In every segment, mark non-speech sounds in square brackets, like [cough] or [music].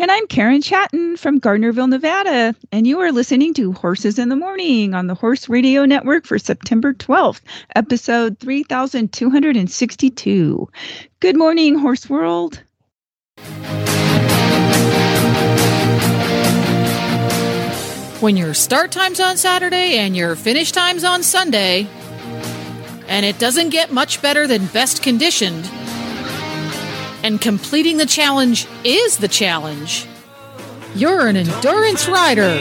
And I'm Karen Chaton from Gardnerville, Nevada. And you are listening to Horses in the Morning on the Horse Radio Network for September 12th, episode 3262. Good morning, Horse World. When your start time's on Saturday and your finish time's on Sunday, and it doesn't get much better than best conditioned, and completing the challenge is the challenge, you're an endurance rider.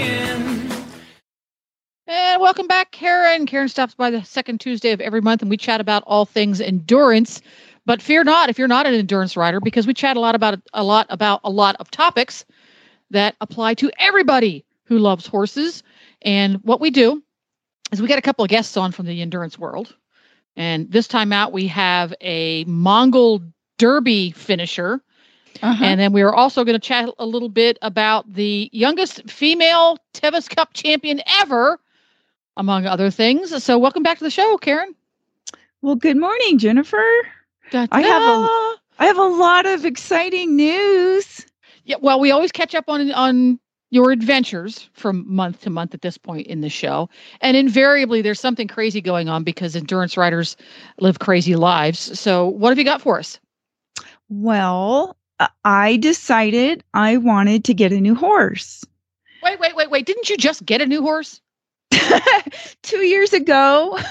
And welcome back, Karen. Karen stops by the second Tuesday of every month, and we chat about all things endurance. But fear not if you're not an endurance rider, because we chat a lot about a lot about a lot of topics that apply to everybody who loves horses. And what we do is we get a couple of guests on from the endurance world. And this time out, we have a Mongol Derby finisher. Uh-huh. And then we are also going to chat a little bit about the youngest female Tevis Cup champion ever, among other things. So, welcome back to the show, Karen. Well, good morning, Jennifer. I have a- I have a lot of exciting news. Yeah, well, we always catch up on on your adventures from month to month at this point in the show, and invariably there's something crazy going on because endurance riders live crazy lives. So, what have you got for us? Well, uh, I decided I wanted to get a new horse. Wait, wait, wait, wait! Didn't you just get a new horse? [laughs] Two years ago. [laughs]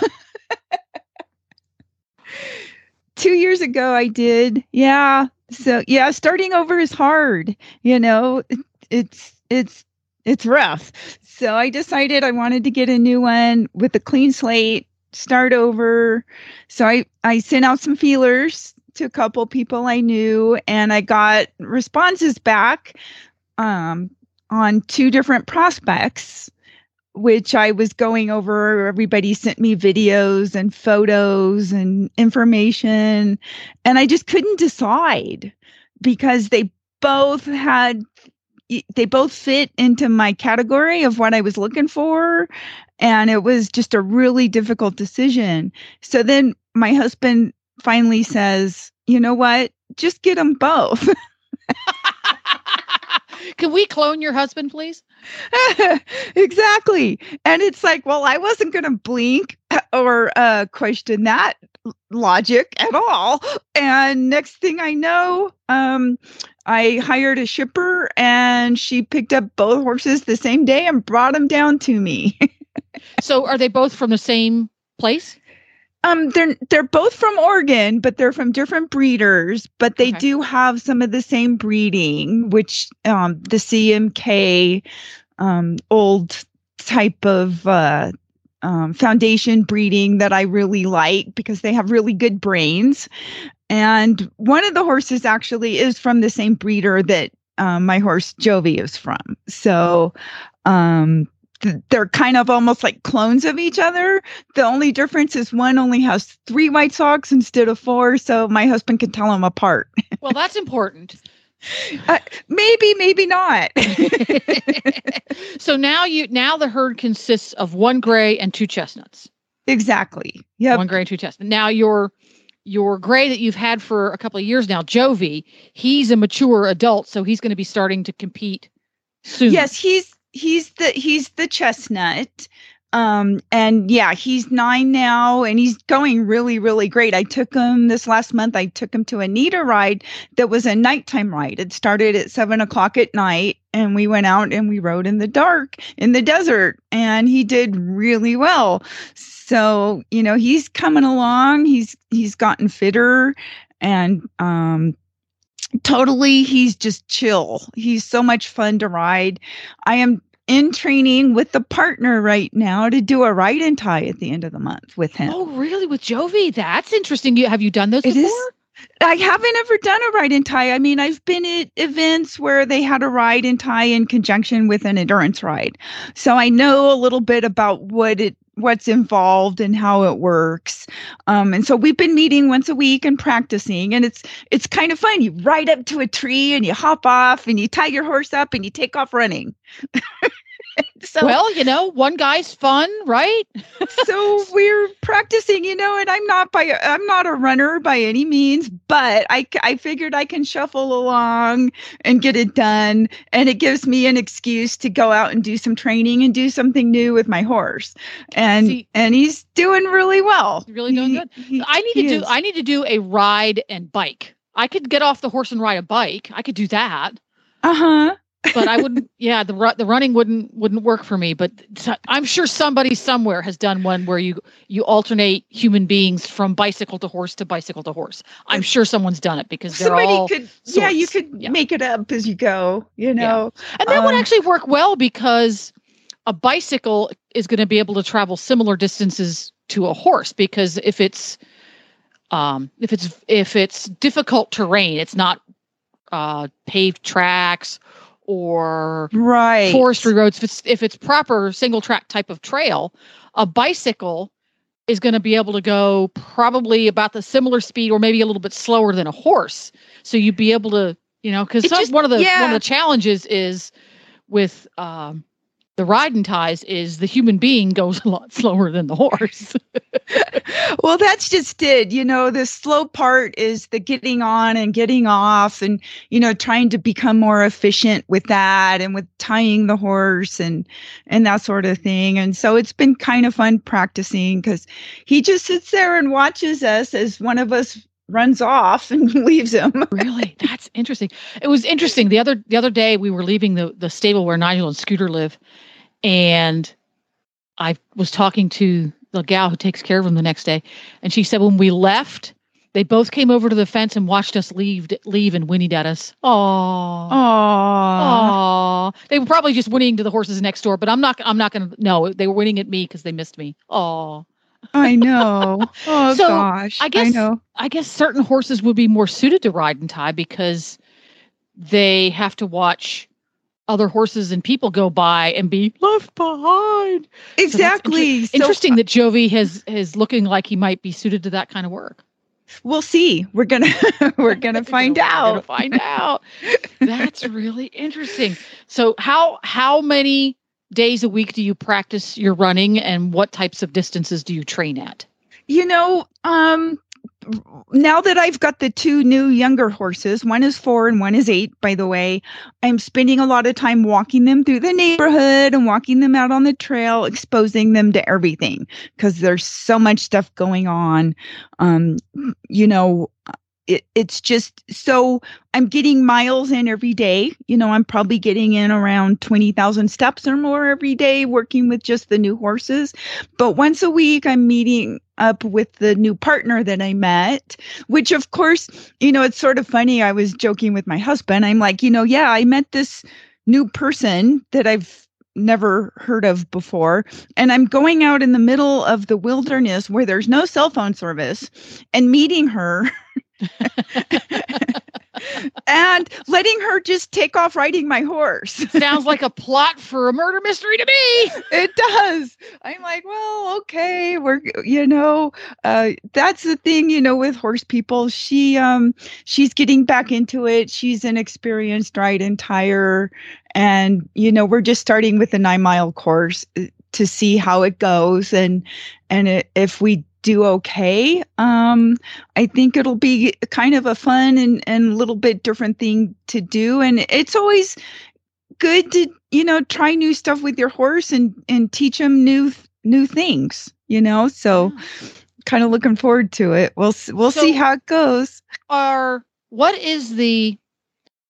Two years ago, I did. Yeah. So, yeah, starting over is hard. You know, it, it's, it's, it's rough. So I decided I wanted to get a new one with a clean slate, start over. So I, I sent out some feelers to a couple people I knew and I got responses back um, on two different prospects which I was going over. Everybody sent me videos and photos and information, and I just couldn't decide because they both had they both fit into my category of what I was looking for. And it was just a really difficult decision. So then my husband finally says, you know what? Just get them both. [laughs] Can we clone your husband, please? [laughs] exactly. And it's like, well, I wasn't going to blink [laughs] or uh, question that logic at all. And next thing I know, um, I hired a shipper and she picked up both horses the same day and brought them down to me. so are they both from the same place? Um, they're they're both from Oregon, but they're from different breeders. But they Okay. do have some of the same breeding, which um, the CMK um, old type of uh, um, foundation breeding that I really like because they have really good brains. And one of the horses actually is from the same breeder that um, my horse Jovi is from. So um, they're kind of almost like clones of each other. The only difference is one only has three white socks instead of four, so my husband can tell them apart. Well, that's important. [laughs] Uh, maybe, maybe not. [laughs] so now you now the herd consists of one gray and two chestnuts. exactly. Yeah. One gray and two chestnuts. Now your your gray that you've had for a couple of years now, Jovi, he's a mature adult, so he's going to be starting to compete soon. Yes, he's he's the he's the chestnut. Um and yeah, he's 9 now and he's going really really great. I took him this last month. I took him to a NITA ride that was a nighttime ride. It started at seven o'clock at night and we went out and we rode in the dark in the desert and he did really well. So, you know, he's coming along. He's he's gotten fitter and um totally he's just chill he's so much fun to ride i am in training with the partner right now to do a ride and tie at the end of the month with him Oh, really? With Jovi? That's interesting. You have you done those It before? is- I haven't ever done a ride and tie. I mean, I've been at events where they had a ride and tie in conjunction with an endurance ride. So I know a little bit about what it what's involved and how it works. Um, and so we've been meeting once a week and practicing and it's it's kind of fun. You ride up to a tree and you hop off and you tie your horse up and you take off running. [laughs] [laughs] so well you know one guy's fun right? [laughs] So we're practicing you know and i'm not by i'm not a runner by any means but i i figured i can shuffle along and get it done. And it gives me an excuse to go out and do some training and do something new with my horse. And See, and he's doing really well. Really doing good. he, i need to do is. i need to do a ride and bike. I could get off the horse and ride a bike. I could do that. Uh-huh but I wouldn't. [laughs] Yeah, the the running wouldn't wouldn't work for me. But I'm sure somebody somewhere has done one where you you alternate human beings from bicycle to horse to bicycle to horse. I'm sure someone's done it because they're somebody all could. Sorts. Yeah, you could yeah. make it up as you go. You know, yeah. and that um, would actually work well because a bicycle is going to be able to travel similar distances to a horse because if it's um if it's if it's difficult terrain, it's not uh paved tracks or right. forestry roads. If it's if it's proper single track type of trail a bicycle is going to be able to go probably about the similar speed or maybe a little bit slower than a horse. So you'd be able to you know because one of the yeah. one of the challenges is with um the riding ties is the human being goes [laughs] a lot slower than the horse. [laughs] well, that's just it. You know, the slow part is the getting on and getting off and, you know, trying to become more efficient with that and with tying the horse and, and that sort of thing. And so it's been kind of fun practicing because he just sits there and watches us as one of us runs off and [laughs] leaves him. really? That's interesting. It was interesting. The other the other day we were leaving the the stable where Nigel and Scooter live and I was talking to the gal who takes care of them the next day, and she said when we left, they both came over to the fence and watched us leave leave and whinnied at us. Aww. Aww. They were probably just whinnying to the horses next door, but I'm not I'm not gonna no, they were whinnying at me because they missed me. Aww. I know. [laughs] Oh so gosh. I guess I know. I guess certain horses would be more suited to ride and tie because they have to watch other horses and people go by and be left behind. Exactly. So inter- interesting uh, that Jovi has is looking like he might be suited to that kind of work. We'll see. We're gonna [laughs] [laughs] we're gonna find out. Gonna find out. That's really interesting. So how how many days a week do you practice your running and what types of distances do you train at? You know, um now that I've got the two new younger horses, one is four and one is eight, by the way, I'm spending a lot of time walking them through the neighborhood and walking them out on the trail, exposing them to everything because there's so much stuff going on. Um, you know, it, it's just so I'm getting miles in every day. You know, I'm probably getting in around 20,000 steps or more every day working with just the new horses. But once a week, I'm meeting up with the new partner that I met, which of course, you know, it's sort of funny. I was joking with my husband. I'm like, you know, yeah, I met this new person that I've never heard of before. And I'm going out in the middle of the wilderness where there's no cell phone service and meeting her. [laughs] and letting her just take off riding my horse. Sounds like a plot for a murder mystery to me. It does. I'm like, well, okay, we're you know, uh, that's the thing, you know, with horse people. She um she's getting back into it. She's an experienced ride and tire, and you know, we're just starting with a nine mile course uh, to see how it goes and and it, if we do okay. Um, I think it'll be kind of a fun and and a little bit different thing to do, and it's always good to you know try new stuff with your horse and and teach them new new things. You know, so kind of looking forward to it. We'll we'll so see how it goes. Are what is the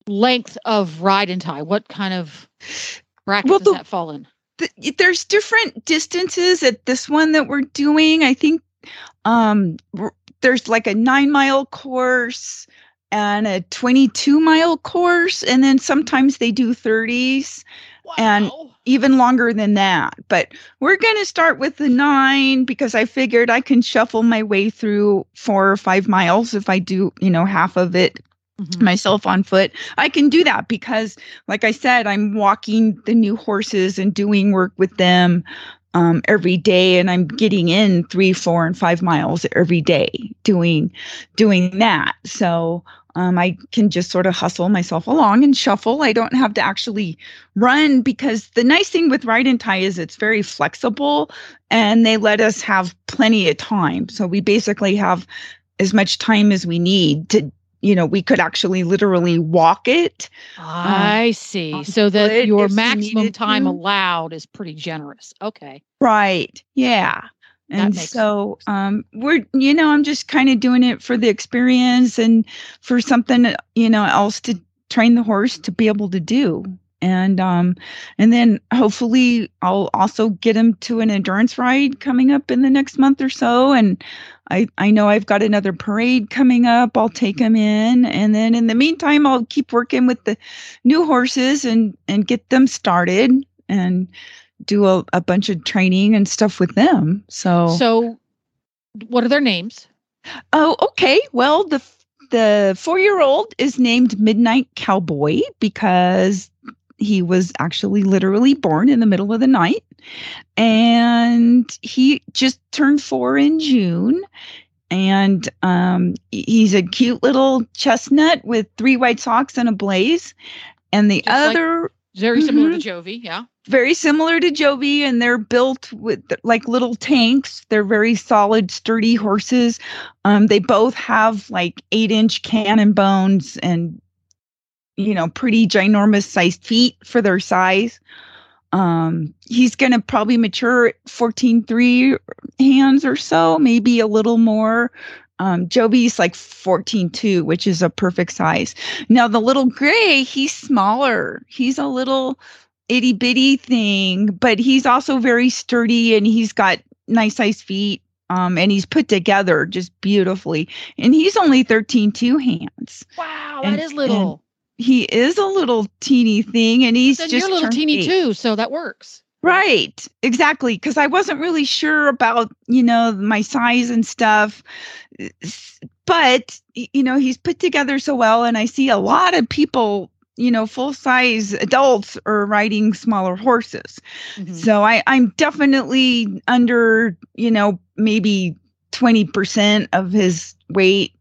length of ride and tie? What kind of bracket well, does the, that fall in? The, there's different distances at this one that we're doing. I think um, there's like a nine mile course and a 22 mile course and then sometimes they do 30s wow. and even longer than that. But we're going to start with the nine because I figured I can shuffle my way through four or five miles if I do, you know, half of it Mhm. myself on foot. I can do that because, like I said, I'm walking the new horses and doing work with them um, every day, and I'm getting in three, four, and five miles every day doing doing that. So um, I can just sort of hustle myself along and shuffle. I don't have to actually run because the nice thing with ride and tie is it's very flexible, and they let us have plenty of time. So we basically have as much time as we need to you know, we could actually literally walk it. I see. So that your maximum time to. allowed is pretty generous. Okay. Right. Yeah. And so um we're you know, I'm just kind of doing it for the experience and for something you know else to train the horse to be able to do. And um and then hopefully I'll also get him to an endurance ride coming up in the next month or so and I I know I've got another parade coming up. I'll take him in and then in the meantime I'll keep working with the new horses and and get them started and do a, a bunch of training and stuff with them. So, So what are their names? oh, okay. Well, the the four year old is named Midnight Cowboy because he was actually literally born in the middle of the night, and he just turned four in June. And um, he's a cute little chestnut with three white socks and a blaze. And the Just like- other Very similar Mm-hmm. to Jovi. Yeah. very similar to Jovi, and they're built with like little tanks. They're very solid, sturdy horses. Um, they both have like eight inch cannon bones and you know pretty ginormous sized feet for their size. Um, he's gonna probably mature at 14.3 hands or so, maybe a little more. Um, Jovi's like 14.2, which is a perfect size. Now the little gray, he's smaller. He's a little itty bitty thing, but he's also very sturdy and he's got nice sized feet. Um, and he's put together just beautifully. And he's only 13 two hands. Wow, And- that is little. He is a little teeny thing and he's then just you're a little teeny eight. too, so that works. Right, exactly. Because I wasn't really sure about, you know, my size and stuff. But, you know, he's put together so well. And I see a lot of people, you know, full size adults are riding smaller horses. Mhm. So I, I'm definitely under, you know, maybe 20% of his weight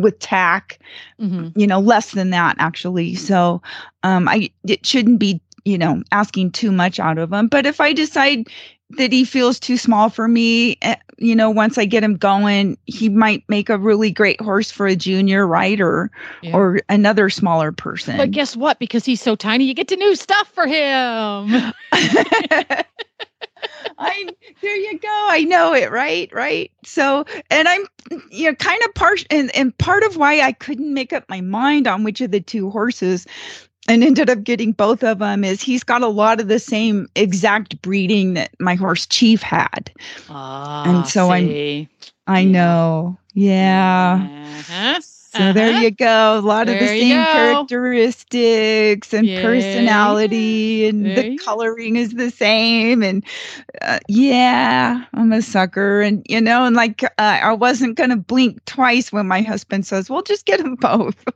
with tack Mhm. you know less than that actually so um i it shouldn't be you know asking too much out of him but if i decide that he feels too small for me eh, you know once i get him going he might make a really great horse for a junior rider Yeah. or another smaller person But guess what? Because he's so tiny, you get to new stuff for him. [laughs] [laughs] I there you go. I know it, right? Right. So, and I'm you know kind of part and and part of why I couldn't make up my mind on which of the two horses and ended up getting both of them is he's got a lot of the same exact breeding that my horse Chief had. Ah, so I'm- I Yeah. know. Yeah. Uh-huh. So there Uh-huh. you go. A lot of the same characteristics and personality, and There the coloring is the same. And uh, yeah, I'm a sucker. And you know, and like uh, I wasn't gonna blink twice when my husband says, "Well, just get them both." [laughs]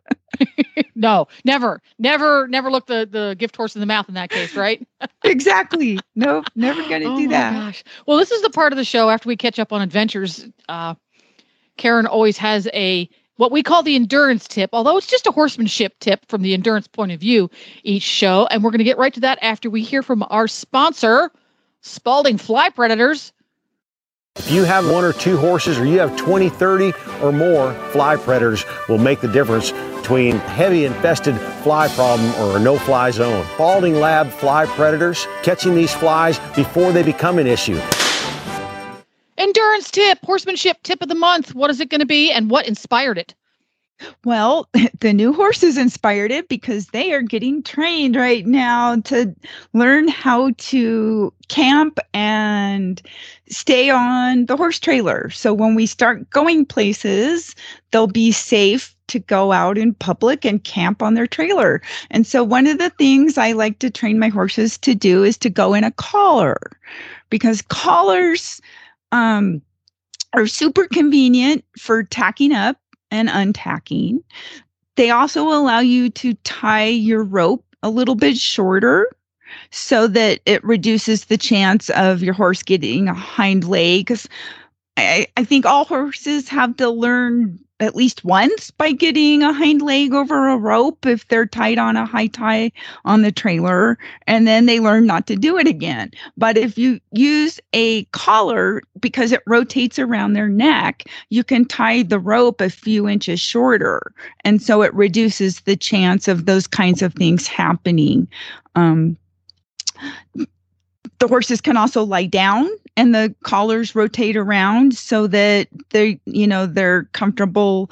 No, never, never, never look the, the gift horse in the mouth in that case, right? [laughs] exactly. Nope, never gonna oh do my that. gosh. Well, this is the part of the show after we catch up on adventures. Uh, Karen always has a what we call the endurance tip, although it's just a horsemanship tip from the endurance point of view each show. And we're going to get right to that after we hear from our sponsor, Spalding Fly Predators. If you have one or two horses or you have 20, 30 or more, fly predators will make the difference between heavy infested fly problem or a no fly zone. Spalding Lab fly predators, catching these flies before they become an issue. Endurance tip, horsemanship tip of the month. What is it going to be and what inspired it? Well, [laughs] the new horses inspired it because they are getting trained right now to learn how to camp and stay on the horse trailer. So when we start going places, they'll be safe to go out in public and camp on their trailer. And so one of the things I like to train my horses to do is to go in a collar because collars um, are super convenient for tacking up and untacking. They also allow you to tie your rope a little bit shorter so that it reduces the chance of your horse getting a hind leg. Because I, I think all horses have to learn at least once by getting a hind leg over a rope if they're tied on a high tie on the trailer and then they learn not to do it again. But if you use a collar because it rotates around their neck you can tie the rope a few inches shorter and so it reduces the chance of those kinds of things happening. Um, the horses can also lie down and the collars rotate around so that they you know they're comfortable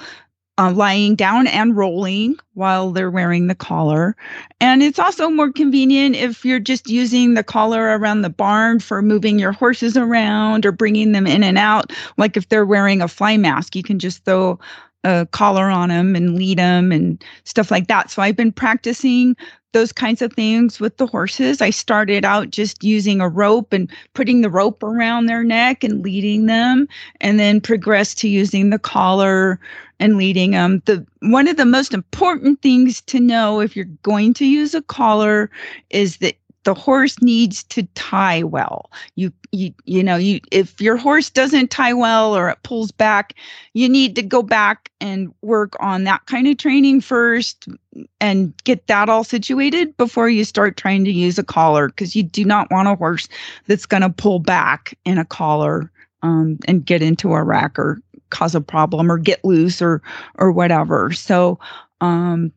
uh, lying down and rolling while they're wearing the collar. And it's also more convenient if you're just using the collar around the barn for moving your horses around or bringing them in and out like if they're wearing a fly mask. You can just throw a collar on them and lead them and stuff like that so i've been practicing those kinds of things with the horses. I started out just using a rope and putting the rope around their neck and leading them, and then progressed to using the collar and leading them. The one of the most important things to know if you're going to use a collar is that the horse needs to tie well. You you you know, you if your horse doesn't tie well or it pulls back, you need to go back and work on that kind of training first and get that all situated before you start trying to use a collar because you do not want a horse that's going to pull back in a collar um, and get into a rack or cause a problem or get loose or or whatever. So um,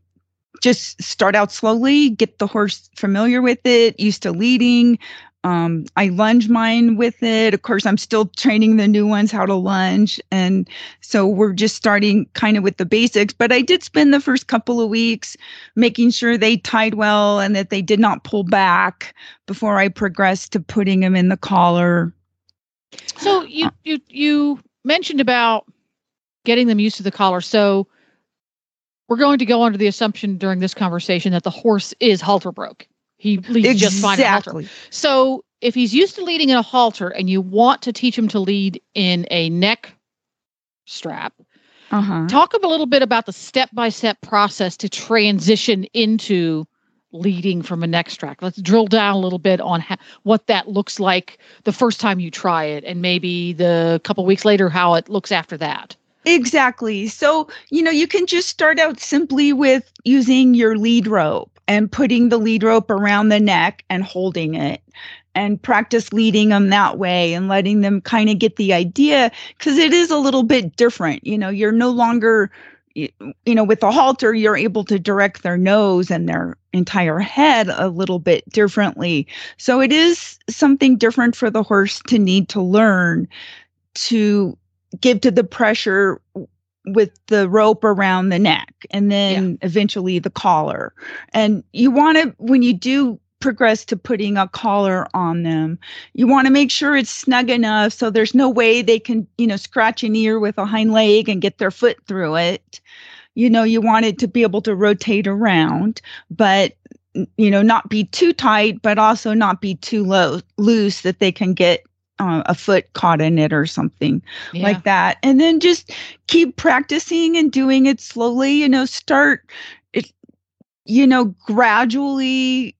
just start out slowly, get the horse familiar with it, used to leading. Um, I lunge mine with it. Of course, I'm still training the new ones how to lunge. And so we're just starting kind of with the basics. But I did spend the first couple of weeks making sure they tied well and that they did not pull back before I progressed to putting them in the collar. So you you you mentioned about getting them used to the collar. So we're going to go under the assumption during this conversation that the horse is halter broke. He leads exactly. just fine in a halter. So if he's used to leading in a halter and you want to teach him to lead in a neck strap, Uh-huh. talk a little bit about the step by step process to transition into leading from a neck strap. Let's drill down a little bit on ha- what that looks like the first time you try it, and maybe the couple weeks later how it looks after that. Exactly. So, you know, you can just start out simply with using your lead rope and putting the lead rope around the neck and holding it and practice leading them that way and letting them kind of get the idea because it is a little bit different. You know, you're no longer, you know, with a halter, you're able to direct their nose and their entire head a little bit differently. So it is something different for the horse to need to learn to give to the pressure with the rope around the neck and then eventually the collar. And you want to, when you do progress to putting a collar on them, you want to make sure it's snug enough so there's no way they can, you know, scratch an ear with a hind leg and get their foot through it. You know, you want it to be able to rotate around, but you know, not be too tight, but also not be too low loose that they can get uh, a foot caught in it or something Yeah. like that and then just keep practicing and doing it slowly you know start it you know gradually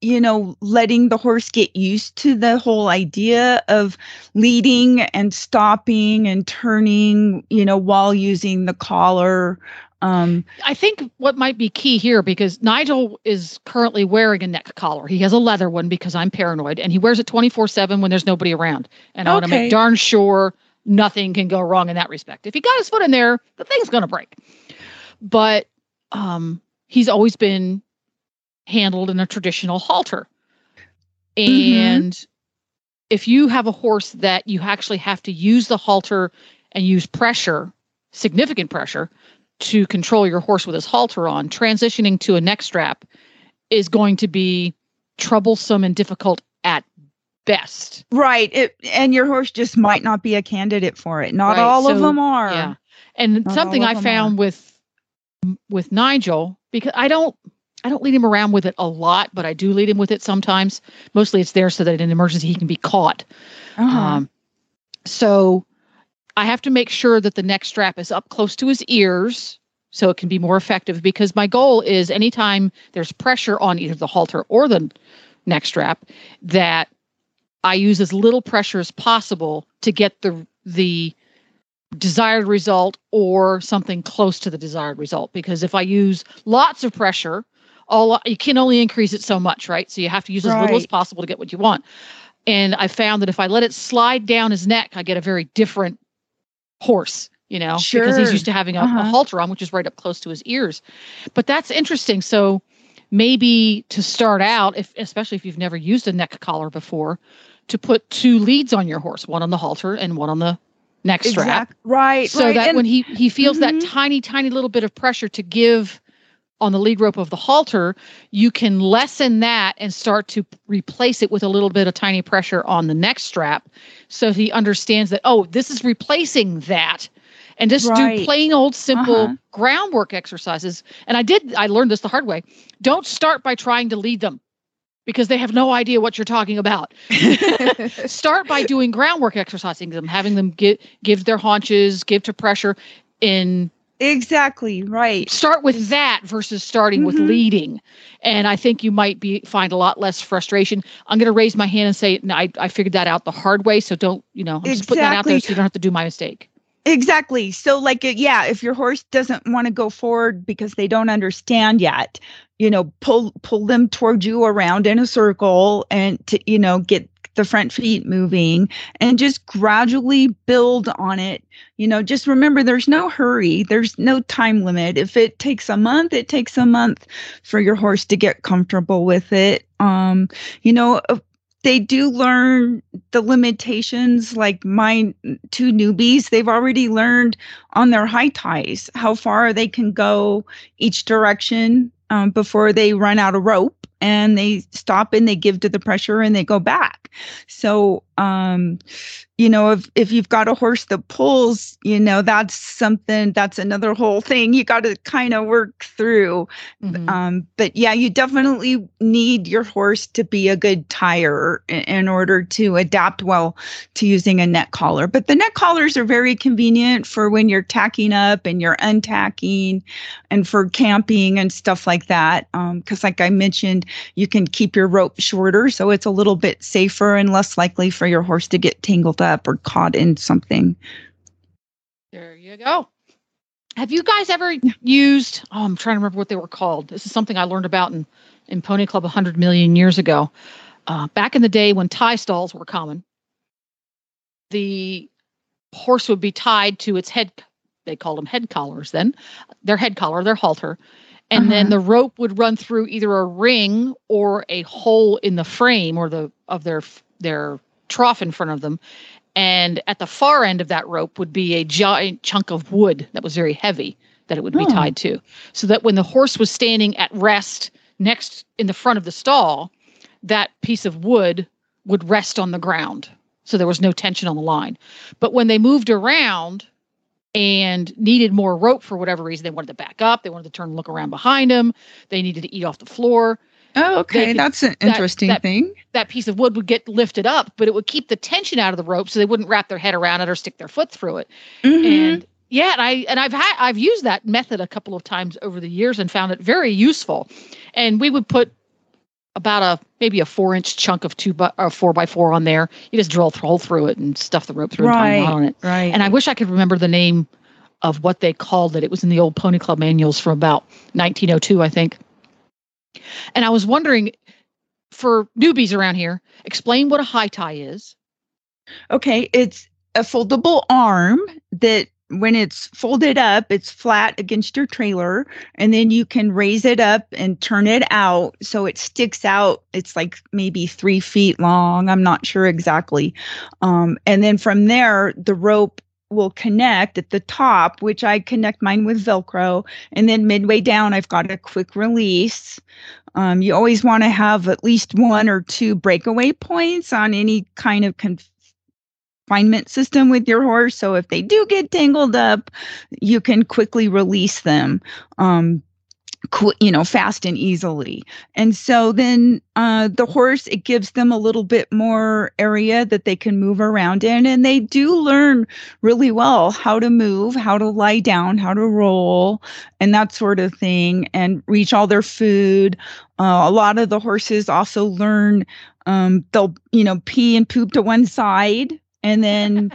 you know letting the horse get used to the whole idea of leading and stopping and turning you know while using the collar um I think what might be key here because Nigel is currently wearing a neck collar. He has a leather one because I'm paranoid and he wears it 24 7 when there's nobody around. And I want to make darn sure nothing can go wrong in that respect. If he got his foot in there, the thing's going to break. But um, he's always been handled in a traditional halter. Mhm. And if you have a horse that you actually have to use the halter and use pressure, significant pressure, to control your horse with his halter on, transitioning to a neck strap is going to be troublesome and difficult at best. right it, and your horse just might not be a candidate for it not Right, all of them are Yeah. And Not something I found with with Nigel because I don't I don't lead him around with it a lot, but I do lead him with it sometimes. Mostly it's there so that in an emergency he can be caught. Uh-huh. Um, so I have to make sure that the neck strap is up close to his ears so it can be more effective because my goal is anytime there's pressure on either the halter or the neck strap that I use as little pressure as possible to get the the desired result or something close to the desired result. Because if I use lots of pressure all you can only increase it so much right? So you have to use as little as possible to get what you want. And I found that if I let it slide down his neck I get a very different horse you know because he's used to having a, a Uh-huh. halter on which is right up close to his ears but that's interesting so maybe to start out if especially if you've never used a neck collar before to put two leads on your horse one on the halter and one on the neck strap Exact- Right. so right. that and- when he he feels Mhm. that tiny tiny little bit of pressure to give on the lead rope of the halter you can lessen that and start to replace it with a little bit of tiny pressure on the neck strap. So he understands that oh this is replacing that. And just do plain old simple Uh-huh. groundwork exercises. And i did i learned this the hard way. Don't start by trying to lead them because they have no idea what you're talking about. [laughs] Start by doing groundwork exercising them having them get, give their haunches give to pressure in exactly right. start with that versus starting with Mhm. leading and i think you might be find a lot less frustration i'm going to raise my hand and say no, I, I figured that out the hard way so don't you know i'm just putting that out there so you don't have to do my mistake Exactly. So, like, uh, yeah, if your horse doesn't want to go forward because they don't understand yet, you know, pull pull them towards you around in a circle and to you know get the front feet moving and just gradually build on it. You know, just remember there's no hurry, there's no time limit. If it takes a month, it takes a month for your horse to get comfortable with it. Um, you know, uh, they do learn the limitations like my two newbies they've already learned on their high ties how far they can go each direction um, before they run out of rope and they stop and they give to the pressure and they go back so um you know if if you've got a horse that pulls you know that's something that's another whole thing you got to kind of work through Mhm. um, but yeah, you definitely need your horse to be a good tire in, in order to adapt well to using a neck collar. But the neck collars are very convenient for when you're tacking up and you're untacking and for camping and stuff like that. Because, like I mentioned, you can keep your rope shorter so it's a little bit safer and less likely for your horse to get tangled up or caught in something. There you go. Have you guys ever used? Oh, I'm trying to remember what they were called. This is something I learned about in in Pony Club 100 million years ago. Uh, back in the day when tie stalls were common, the horse would be tied to its head. They called them head collars then. Their head collar, their halter, and then Uh-huh. the rope would run through either a ring or a hole in the frame or the of their their trough in front of them and at the far end of that rope would be a giant chunk of wood that was very heavy that it would be Oh. tied to so that when the horse was standing at rest next in the front of the stall that piece of wood would rest on the ground so there was no tension on the line but when they moved around and needed more rope for whatever reason they wanted to back up they wanted to turn and look around behind them they needed to eat off the floor Oh, okay. could- That's an interesting that- thing. that piece of wood would get lifted up, but it would keep the tension out of the rope so they wouldn't wrap their head around it or stick their foot through it. Mhm. And yeah, and I and I've had I've used that method a couple of times over the years and found it very useful. And we would put about a maybe a four inch chunk of two by or four by four on there. You just drill a hole through it and stuff the rope through and tie on it. right. And I wish I could remember the name of what they called it. It was in the old Pony Club manuals from about 1902, I think. And I was wondering, for newbies around here, explain what a high tie is. Okay, it's a foldable arm that when it's folded up, it's flat against your trailer, and then you can raise it up and turn it out so it sticks out. It's like maybe three feet long. I'm not sure exactly. Um, and then from there, the rope will connect at the top, which I connect mine with Velcro. And then midway down, I've got a quick release. Um, you always want to have at least one or two breakaway points on any kind of con- confinement system with your horse. So if they do get tangled up, you can quickly release them. Um, you know fast and easily and so then uh, the horse it gives them a little bit more area that they can move around in and they do learn really well how to move how to lie down how to roll and that sort of thing and reach all their food uh, a lot of the horses also learn um, they'll you know pee and poop to one side and then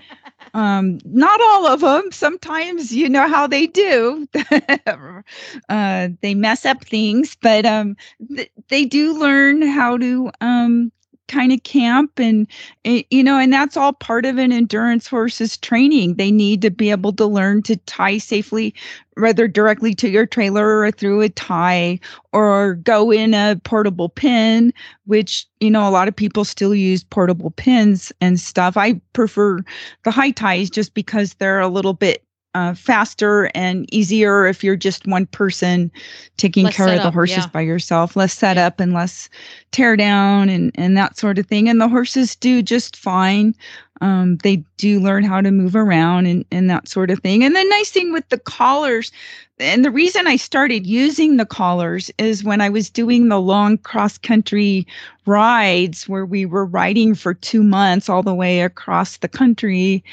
um, not all of them. Sometimes you know how they do. [laughs] uh, they mess up things, but um, th- they do learn how to um, kind of camp and eh, you know and that's all part of an endurance horse's training. They need to be able to learn to tie safely whether directly to your trailer or through a tie or go in a portable pin which you know a lot of people still use portable pins and stuff. I prefer the high ties just because they're a little bit uh, faster and easier if you're just one person taking Less care of the horses yeah. by yourself less setup and less tear down and and that sort of thing. And the horses do just fine. Um, they do learn how to move around and, and that sort of thing. And the nice thing with the collars and the reason i started using the collars is when i was doing the long cross country rides where we were riding for two months all the way across the country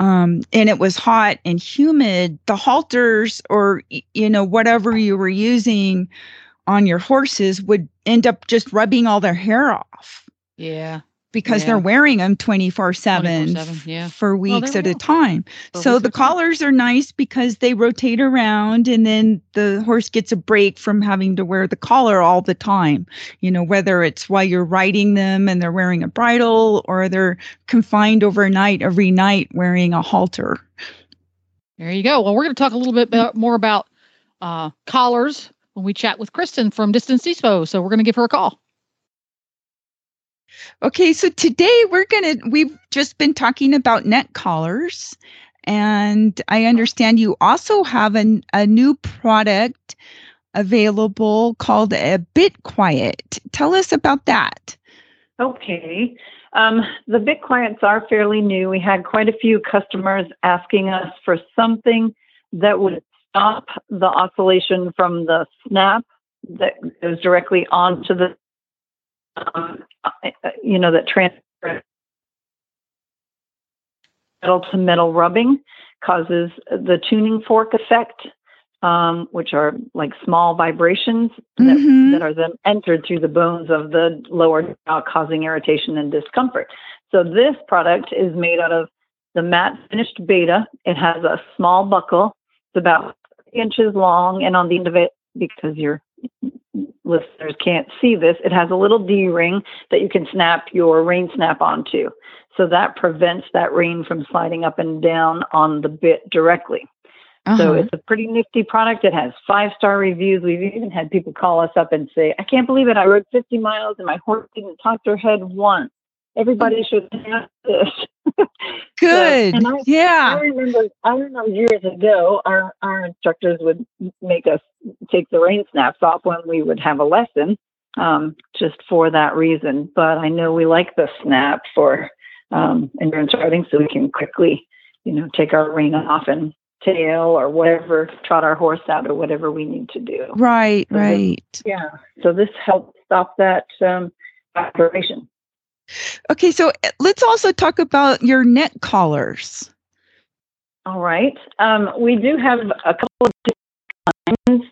um, and it was hot and humid, the halters or you know whatever you were using on your horses would end up just rubbing all their hair off Yeah. Because Yeah. they're wearing them 24 7 yeah. for weeks there at a time. So the collars are nice because they rotate around and then the horse gets a break from having to wear the collar all the time. You know, whether it's while you're riding them and they're wearing a bridle or they're confined overnight every night wearing a halter. There you go. Well, we're going to talk a little bit about, more about uh, collars when we chat with Kristen from Distance Depot. So we're going to give her a call. Okay, so today we're going to, we've just been talking about neck collars. And I understand you also have an, a new product available called a Bit Quiet. Tell us about that. Okay. Um, the bit quiets are fairly new. We had quite a few customers asking us for something that would stop the oscillation from the snap that goes directly onto the, um, uh, you know, that transfer metal to metal rubbing causes the tuning fork effect, um, which are like small vibrations that Mhm. that are then entered through the bones of the lower jaw, causing irritation and discomfort. So this product is made out of the matte finished beta. It has a small buckle. It's about three inches long, and on the end of it, because your listeners can't see this, it has a little D ring that you can snap your rein snap onto. So that prevents that rein from sliding up and down on the bit directly. So Uh-huh. it's a pretty nifty product. It has five star reviews. We've even had people call us up and say, I can't believe it. I rode 50 miles and my horse didn't touch her head once. Everybody should have this. [laughs] Good. and I- I yeah. remember, I remember years ago, our, our instructors would make us take the rein snaps off when we would have a lesson, um, just for that reason. But I know we like the snap for um, endurance riding, so we can quickly, you know, take our rein off and tail or whatever, trot our horse out or whatever we need to do. Right, So this- right. Yeah. So this helps stop that um, vibration. Okay, so uh, let's also talk about your neck collars. All right. Um, we do have a couple of kinds.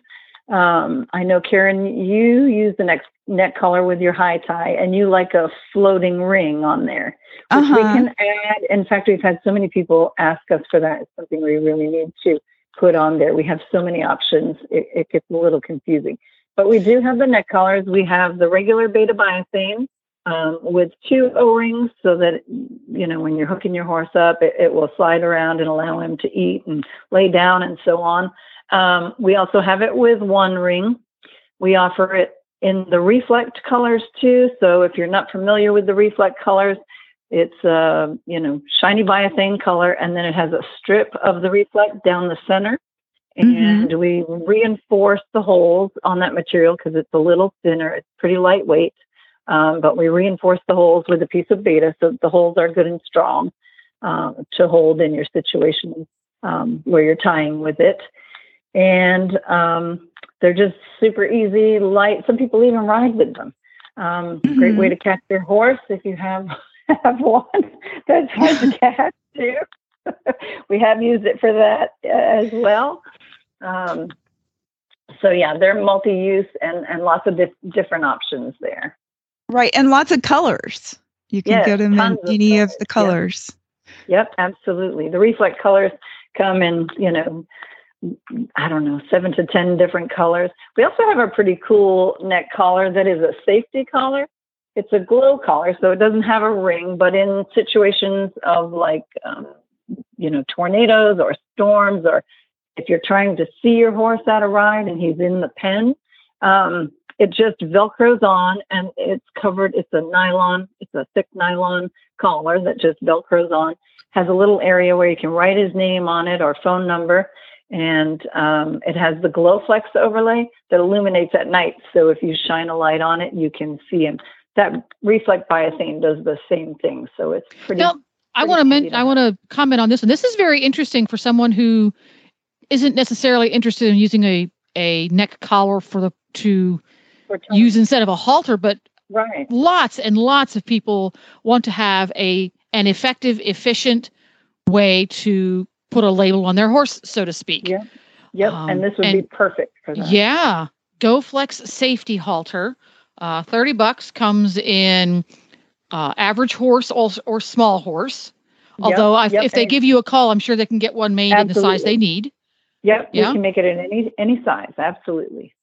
Um, I know, Karen, you use the neck, neck collar with your high tie, and you like a floating ring on there, which we Uh-huh. can add. In fact, we've had so many people ask us for that. It's something we really need to put on there. We have so many options, it, it gets a little confusing. But we do have the neck collars. We have the regular beta biothane um, with two O-rings so that, you know, when you're hooking your horse up, it, it will slide around and allow him to eat and lay down and so on. Um, we also have it with one ring. We offer it in the reflect colors too. So if you're not familiar with the reflect colors, it's a you know shiny biothane color, and then it has a strip of the reflect down the center, and we reinforce the holes on that material because it's a little thinner. It's pretty lightweight, um, but we reinforce the holes with a piece of beta so the holes are good and strong. um, to hold in your situation um, where you're tying with it. And um, they're just super easy, light. Some people even ride with them. Um, Mm-hmm. Great way to catch your horse if you have [laughs] have one that's hard to [laughs] catch too. [laughs] we have used it for that uh, as well. Um, so yeah, they're multi-use and and lots of dif- different options there. Right. And lots of colors. You can Yes, get them in any of the colors. Yep, absolutely. The reflect colors come in, you know, I don't know, seven to 10 different colors. We also have a pretty cool neck collar that is a safety collar. It's a glow collar, so it doesn't have a ring, but in situations of like, um, you know, tornadoes or storms, or if you're trying to see your horse at a ride and he's in the pen, um, it just velcros on and it's covered. It's a nylon, it's a thick nylon collar that just velcros on has a little area where you can write his name on it or phone number. And um, it has the glow flex overlay that illuminates at night. So if you shine a light on it, you can see him. That reflect biothane does the same thing. So it's pretty. Now, I want to mention. I want to comment on this, and this is very interesting for someone who isn't necessarily interested in using a a neck collar for the to. Use instead of a halter, but Right. lots and lots of people want to have a an effective, efficient way to put a label on their horse, so to speak. Yeah. Yep. Um, and this would be perfect for that. Yeah. GoFlex safety halter. Uh, 30 bucks comes in uh, average horse or, or small horse. Yep, Although I, yep, if they give you a call, I'm sure they can get one made in the size they need. Yep. Yeah. We can make it in any any size. Absolutely.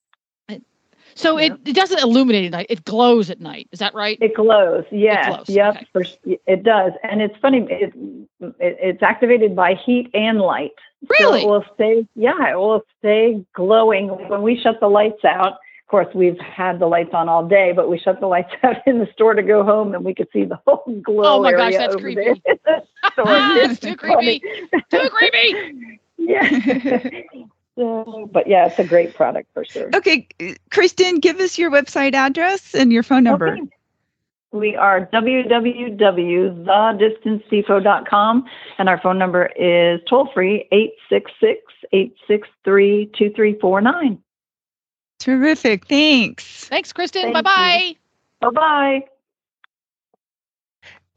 So Yeah. it, it doesn't illuminate at night. It glows at night. Is that right? It glows. Yes. glows, Yep. okay. For, it does. And it's funny. It, it, it's activated by heat and light. Really? So it will stay, yeah, it will stay glowing. When we shut the lights out, of course, we've had the lights on all day, but we shut the lights [laughs] out in the store to go home and we could see the whole [laughs] glow Oh my gosh, that's creepy. there in the. [laughs] It's too creepy. Too creepy. Yeah. So, but yeah, it's a great product for sure. Okay, Kristen, give us your website address and your phone number. Okay. We are www.thedistancedepot.com and our phone number is toll free 866 863 2349. Terrific. Thanks. Thanks, Kristen. Thank bye bye. Bye bye.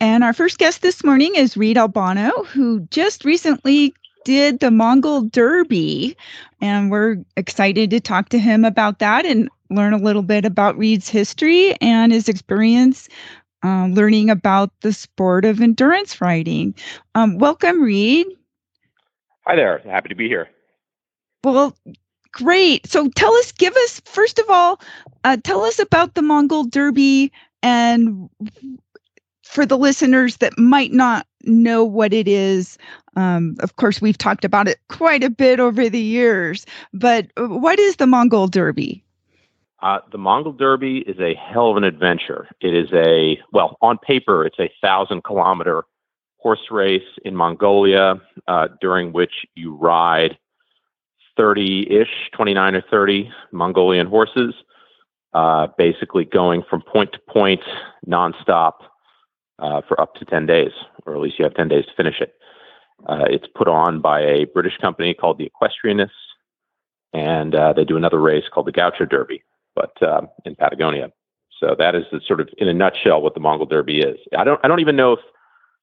And our first guest this morning is Reid Albano, who just recently did the Mongol Derby. And we're excited to talk to him about that and learn a little bit about Reid's history and his experience uh, learning about the sport of endurance riding. Um, welcome, Reid. Hi there. Happy to be here. Well, great. So tell us, give us, first of all, uh, tell us about the Mongol Derby and for the listeners that might not know what it is. Um, of course, we've talked about it quite a bit over the years, but uh, what is the Mongol Derby? Uh, the Mongol Derby is a hell of an adventure. It is a, well, on paper, it's a thousand kilometer horse race in Mongolia uh, during which you ride 30 ish, 29 or 30 Mongolian horses, uh, basically going from point to point nonstop uh, for up to 10 days, or at least you have 10 days to finish it. Uh, it's put on by a British company called the Equestrianists, and uh, they do another race called the Gaucho Derby, but uh, in Patagonia. So that is the sort of, in a nutshell, what the Mongol Derby is. I don't, I don't even know if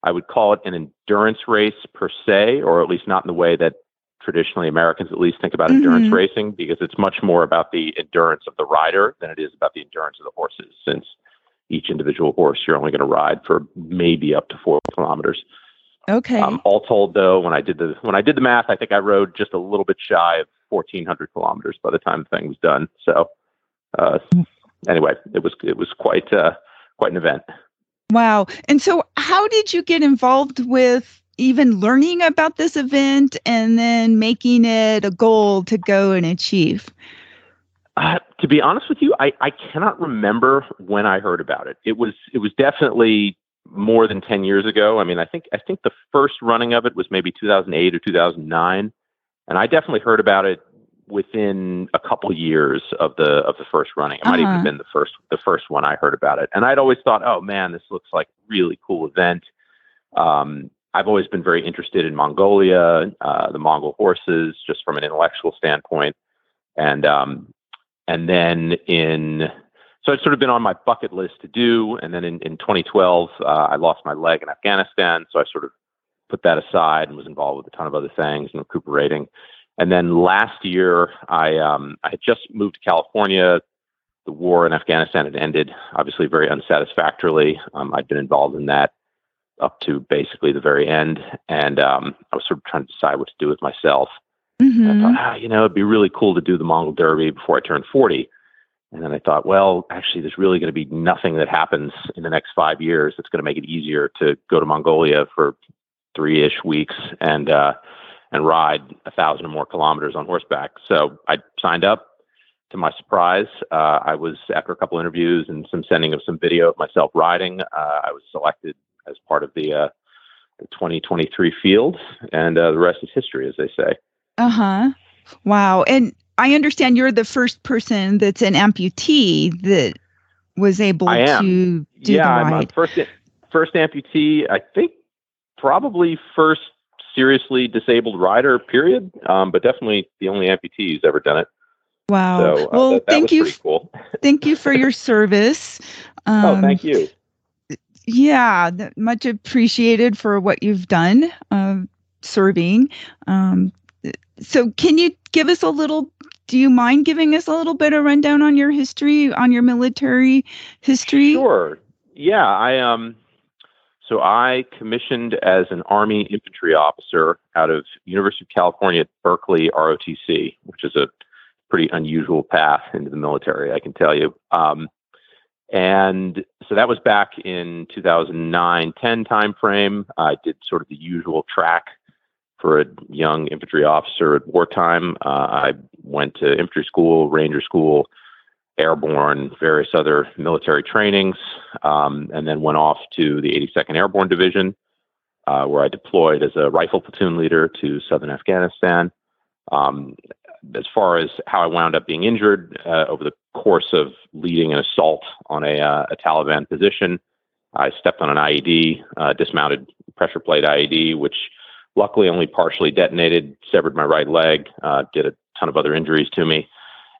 I would call it an endurance race per se, or at least not in the way that traditionally Americans at least think about endurance Mhm. racing, because it's much more about the endurance of the rider than it is about the endurance of the horses, since each individual horse you're only going to ride for maybe up to four kilometers. Okay. Um, all told, though, when I did the when I did the math, I think I rode just a little bit shy of 1,400 kilometers by the time the thing was done. So, uh, anyway, it was it was quite uh, quite an event. Wow. And so, how did you get involved with even learning about this event and then making it a goal to go and achieve? Uh, to be honest with you, I, I cannot remember when I heard about it. It was it was definitely more than 10 years ago. I mean, I think I think the first running of it was maybe 2008 or 2009, and I definitely heard about it within a couple years of the of the first running. It might even Uh-huh. have been the first the first one I heard about it. And I'd always thought, oh man, this looks like a really cool event. Um, I've always been very interested in Mongolia, uh, the Mongol horses, just from an intellectual standpoint, and um, and then in so it's sort of been on my bucket list to do. And then in, in 2012, uh, I lost my leg in Afghanistan, so I sort of put that aside and was involved with a ton of other things and recuperating. And then last year, I um, I had just moved to California. The war in Afghanistan had ended, obviously very unsatisfactorily. Um, I'd been involved in that up to basically the very end, and um, I was sort of trying to decide what to do with myself. Mm-hmm. I thought, ah, you know, it'd be really cool to do the Mongol Derby before I turned 40. And then I thought, well, actually, there's really going to be nothing that happens in the next five years that's going to make it easier to go to Mongolia for three-ish weeks and uh, and ride a thousand or more kilometers on horseback. So I signed up. To my surprise, uh, I was after a couple interviews and some sending of some video of myself riding. Uh, I was selected as part of the, uh, the 2023 field, and uh, the rest is history, as they say. Uh huh. Wow. And I understand you're the first person that's an amputee that was able to do yeah, the I'm a first first amputee. I think probably first seriously disabled rider. Period. Um, but definitely the only amputee who's ever done it. Wow. So uh, well, that, that thank you. Cool. Thank you for your service. Um, [laughs] oh, thank you. Yeah, much appreciated for what you've done uh, serving. Um, so, can you give us a little? Do you mind giving us a little bit of rundown on your history, on your military history? Sure. Yeah, I um. So I commissioned as an Army infantry officer out of University of California at Berkeley ROTC, which is a pretty unusual path into the military, I can tell you. Um, and so that was back in 2009 10 timeframe. I did sort of the usual track for a young infantry officer at wartime. Uh, I went to infantry school, ranger school, airborne, various other military trainings, um, and then went off to the 82nd Airborne Division, uh, where I deployed as a rifle platoon leader to southern Afghanistan. Um, as far as how I wound up being injured uh, over the course of leading an assault on a, uh, a Taliban position, I stepped on an IED, uh, dismounted pressure plate IED, which luckily only partially detonated, severed my right leg, uh, did a ton of other injuries to me.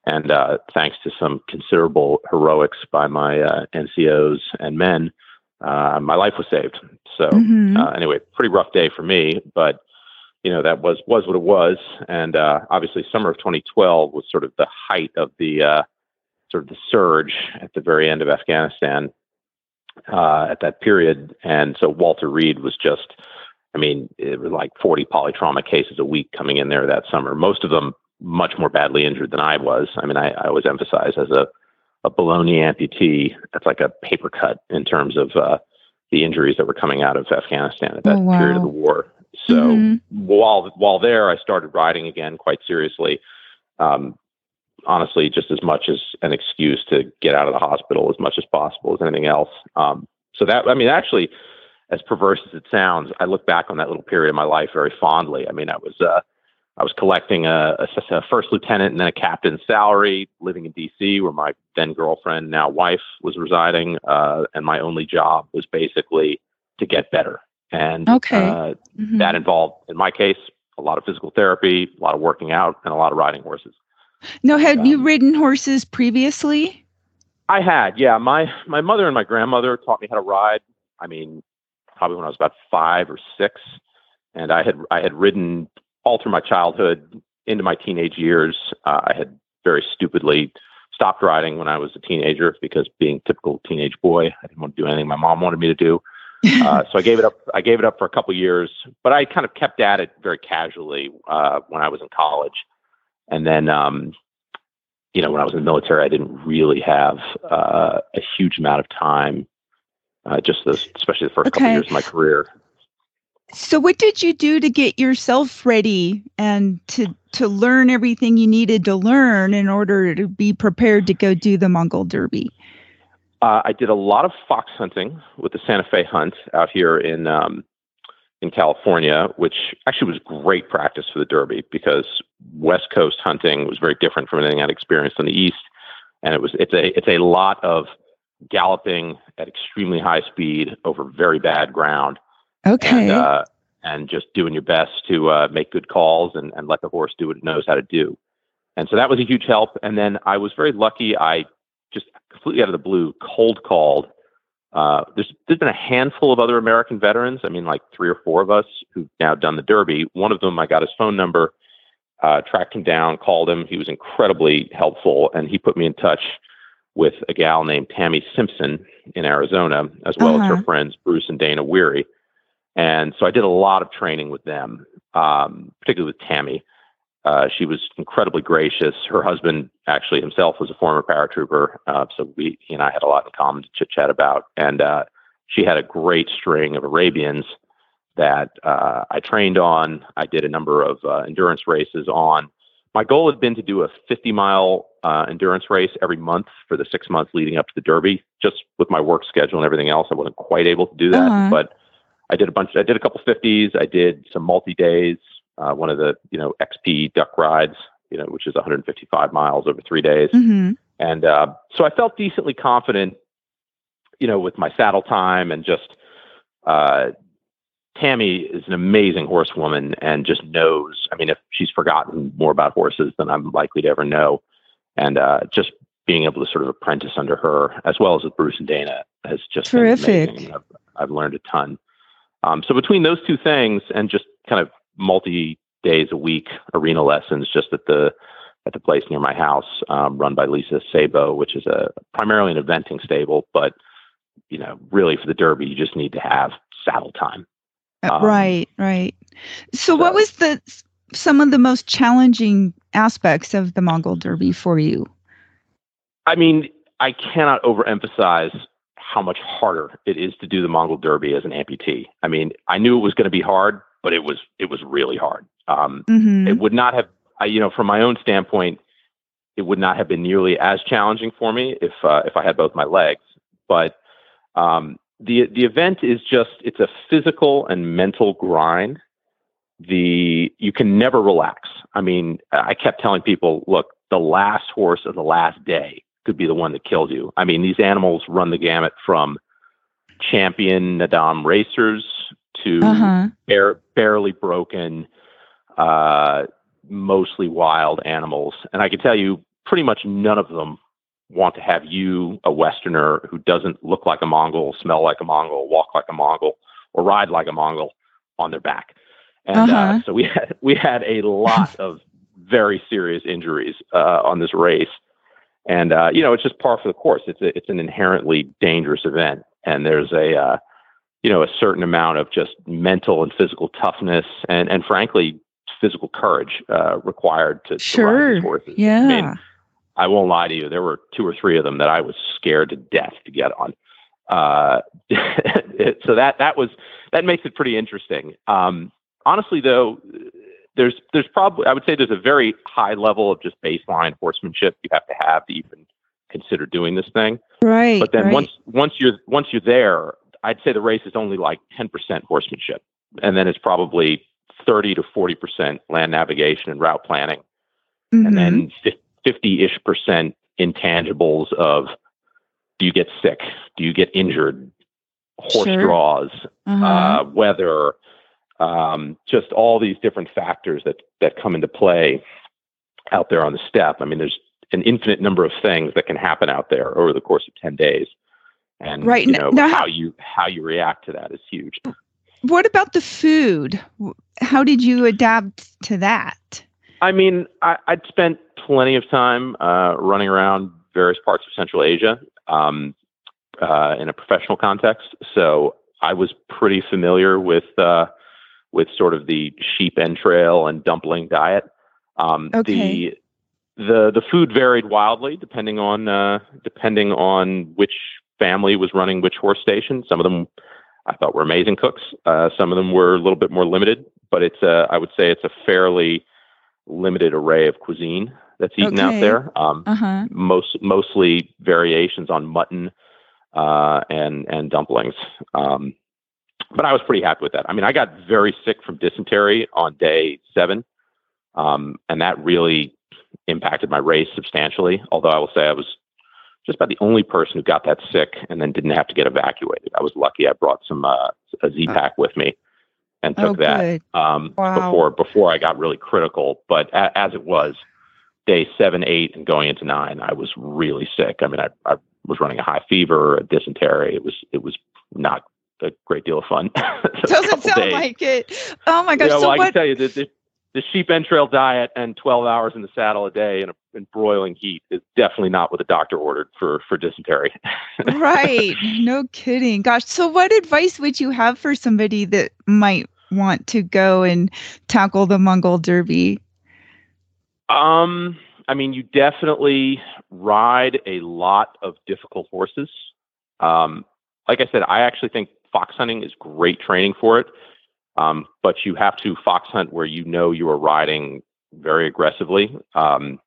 And uh, thanks to some considerable heroics by my uh, NCOs and men, uh, my life was saved. So Mhm. uh, anyway, pretty rough day for me, but you know that was was what it was. And uh, obviously, summer of 2012 was sort of the height of the uh, sort of the surge at the very end of Afghanistan uh, at that period. And so Walter Reed was just, I mean, it was like 40 polytrauma cases a week coming in there that summer. Most of them much more badly injured than I was. I mean, I, I always emphasize as a a below-knee amputee, that's like a paper cut in terms of uh, the injuries that were coming out of Afghanistan at that Oh, wow. period of the war. So Mhm. while while there, I started riding again quite seriously. Um, honestly, just as much as an excuse to get out of the hospital as much as possible as anything else. Um, so that I mean, actually, as perverse as it sounds, I look back on that little period of my life very fondly. I mean, I was uh, I was collecting a, a, a first lieutenant and then a captain's salary, living in D.C., where my then girlfriend, now wife, was residing, uh, and my only job was basically to get better. And Okay. uh, Mhm. that involved, in my case, a lot of physical therapy, a lot of working out, and a lot of riding horses. Now, had you um, ridden horses previously? I had, yeah. My my mother and my grandmother taught me how to ride. I mean, probably when I was about five or six, and I had I had ridden all through my childhood into my teenage years. Uh, I had very stupidly stopped riding when I was a teenager because being typical teenage boy, I didn't want to do anything my mom wanted me to do. [laughs] Uh, so I gave it up. I gave it up for a couple years, but I kind of kept at it very casually uh, when I was in college, and then um, you know when I was in the military, I didn't really have uh, a huge amount of time. Uh, just this, especially the first couple Okay. years of my career. So, what did you do to get yourself ready and to to learn everything you needed to learn in order to be prepared to go do the Mongol Derby? Uh, I did a lot of fox hunting with the Santa Fe hunt out here in um, in California, which actually was great practice for the Derby because West Coast hunting was very different from anything I'd experienced in the East, and it was it's a it's a lot of galloping at extremely high speed over very bad ground. Okay. And uh, and just doing your best to uh, make good calls and, and let the horse do what it knows how to do. And so that was a huge help. And then I was very lucky. I just completely out of the blue cold called. Uh, there's there's been a handful of other American veterans. I mean, like three or four of us who've now done the Derby. One of them, I got his phone number, uh, tracked him down, called him. He was incredibly helpful, and he put me in touch with a gal named Tammy Simpson in Arizona, as well uh-huh. as her uh-huh. friends Bruce and Dana Weary. And so I did a lot of training with them, um, particularly with Tammy. Uh, she was incredibly gracious. Her husband actually himself was a former paratrooper, uh, so we he and I had a lot in common to chit chat about. And uh, she had a great string of Arabians that uh, I trained on. I did a number of uh, endurance races on. My goal had been to do a 50 mile uh, endurance race every month for the six months leading up to the Derby. Just with my work schedule and everything else, I wasn't quite able to do that. Uh-huh. But I did a bunch. I did a couple 50s. I did some multi days. Uh, one of the you know XP duck rides, you know, which is 155 miles over three days. Mm-hmm. And uh, so I felt decently confident, you know, with my saddle time and just uh, Tammy is an amazing horsewoman and just knows. I mean, if she's forgotten more about horses than I'm likely to ever know, and uh, just being able to sort of apprentice under her, as well as with Bruce and Dana, has just terrific. I've, I've, learned a ton. Um, so between those two things and just kind of multi days a week arena lessons, just at the at the place near my house, um, run by Lisa Sabo, which is a primarily an eventing stable, but you know, really for the Derby, you just need to have saddle time. Uh, um, right, right. So, so, what was the some of the most challenging aspects of the Mongol Derby for you? I mean, I cannot overemphasize how much harder it is to do the Mongol Derby as an amputee. I mean, I knew it was going to be hard, but it was it was really hard. Um, mm-hmm. It would not have, I, you know, from my own standpoint, it would not have been nearly as challenging for me if uh, if I had both my legs. But um, the the event is just it's a physical and mental grind. The you can never relax. I mean, I kept telling people, look, the last horse of the last day could be the one that kills you. I mean, these animals run the gamut from champion Naadam racers to uh-huh. bare, barely broken, uh, mostly wild animals. And I can tell you, pretty much none of them want to have you, a Westerner who doesn't look like a Mongol, smell like a Mongol, walk like a Mongol, or ride like a Mongol on their back. And uh, uh-huh. uh, so we [laughs] had we had a lot of very serious injuries uh, on this race, and uh, you know it's just par for the course. It's a, it's an inherently dangerous event, and there's a uh, you know a certain amount of just mental and physical toughness, and and frankly physical courage uh, required to, sure. to ride these horses. Yeah. I mean, I won't lie to you. There were two or three of them that I was scared to death to get on. Uh, [laughs] so that that was that makes it pretty interesting. Um, honestly, though, there's there's probably I would say there's a very high level of just baseline horsemanship you have to have to even consider doing this thing. Right. But then right. once once you're once you're there, I'd say the race is only like 10% horsemanship, and then it's probably 30 to 40% land navigation and route planning, mm-hmm. and then 50 ish percent intangibles of do you get sick? Do you get injured? Horse sure. draws, uh-huh. uh, weather, um, just all these different factors that, that come into play out there on the steppe. I mean, there's an infinite number of things that can happen out there over the course of 10 days. And right. you know, now, how you how you react to that is huge. What about the food? How did you adapt to that? I mean, I, would spent plenty of time uh, running around various parts of Central Asia um, uh, in a professional context, so I was pretty familiar with uh, with sort of the sheep entrail and dumpling diet. Um, okay. The the the food varied wildly depending on uh, depending on which family was running which horse station. Some of them I thought were amazing cooks. Uh, some of them were a little bit more limited, but it's a, I would say it's a fairly limited array of cuisine that's eaten okay. out there. Um, uh-huh. Most mostly variations on mutton uh, and and dumplings. Um, but I was pretty happy with that. I mean, I got very sick from dysentery on day seven, um, and that really impacted my race substantially. Although I will say I was just about the only person who got that sick and then didn't have to get evacuated. I was lucky. I brought some uh, a Z pack with me, and took Oh, that um, Wow. before before I got really critical. But a, as it was, day seven, eight, and going into nine, I was really sick. I mean, I, I was running a high fever, a dysentery. It was it was not a great deal of fun. [laughs] So Doesn't sound days. like it. Oh my gosh. Yeah, well, so I can tell you that the, the sheep entrail diet and 12 hours in the saddle a day in, a, in broiling heat is definitely not what the doctor ordered for for dysentery. [laughs] right. No kidding. Gosh. So what advice would you have for somebody that might want to go and tackle the Mongol Derby? Um, I mean, you definitely ride a lot of difficult horses. Um, like I said, I actually think fox hunting is great training for it. Um, but you have to fox hunt where you know you are riding very aggressively, um,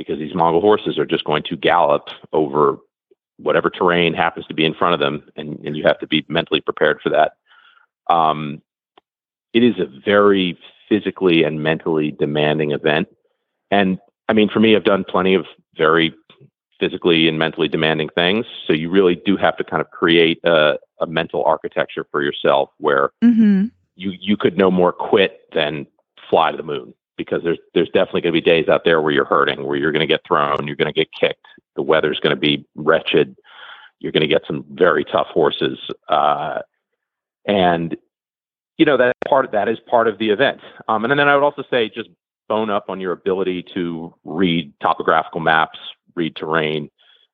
because these Mongol horses are just going to gallop over whatever terrain happens to be in front of them, and, and you have to be mentally prepared for that. Um, it is a very physically and mentally demanding event. And I mean, for me, I've done plenty of very physically and mentally demanding things. So you really do have to kind of create a, a mental architecture for yourself where Mm-hmm. you you could no more quit than fly to the moon because there's there's definitely going to be days out there where you're hurting, where you're going to get thrown, you're going to get kicked, the weather's going to be wretched, you're going to get some very tough horses, uh, and you know that part of that is part of the event. Um, and then I would also say just bone up on your ability to read topographical maps, read terrain,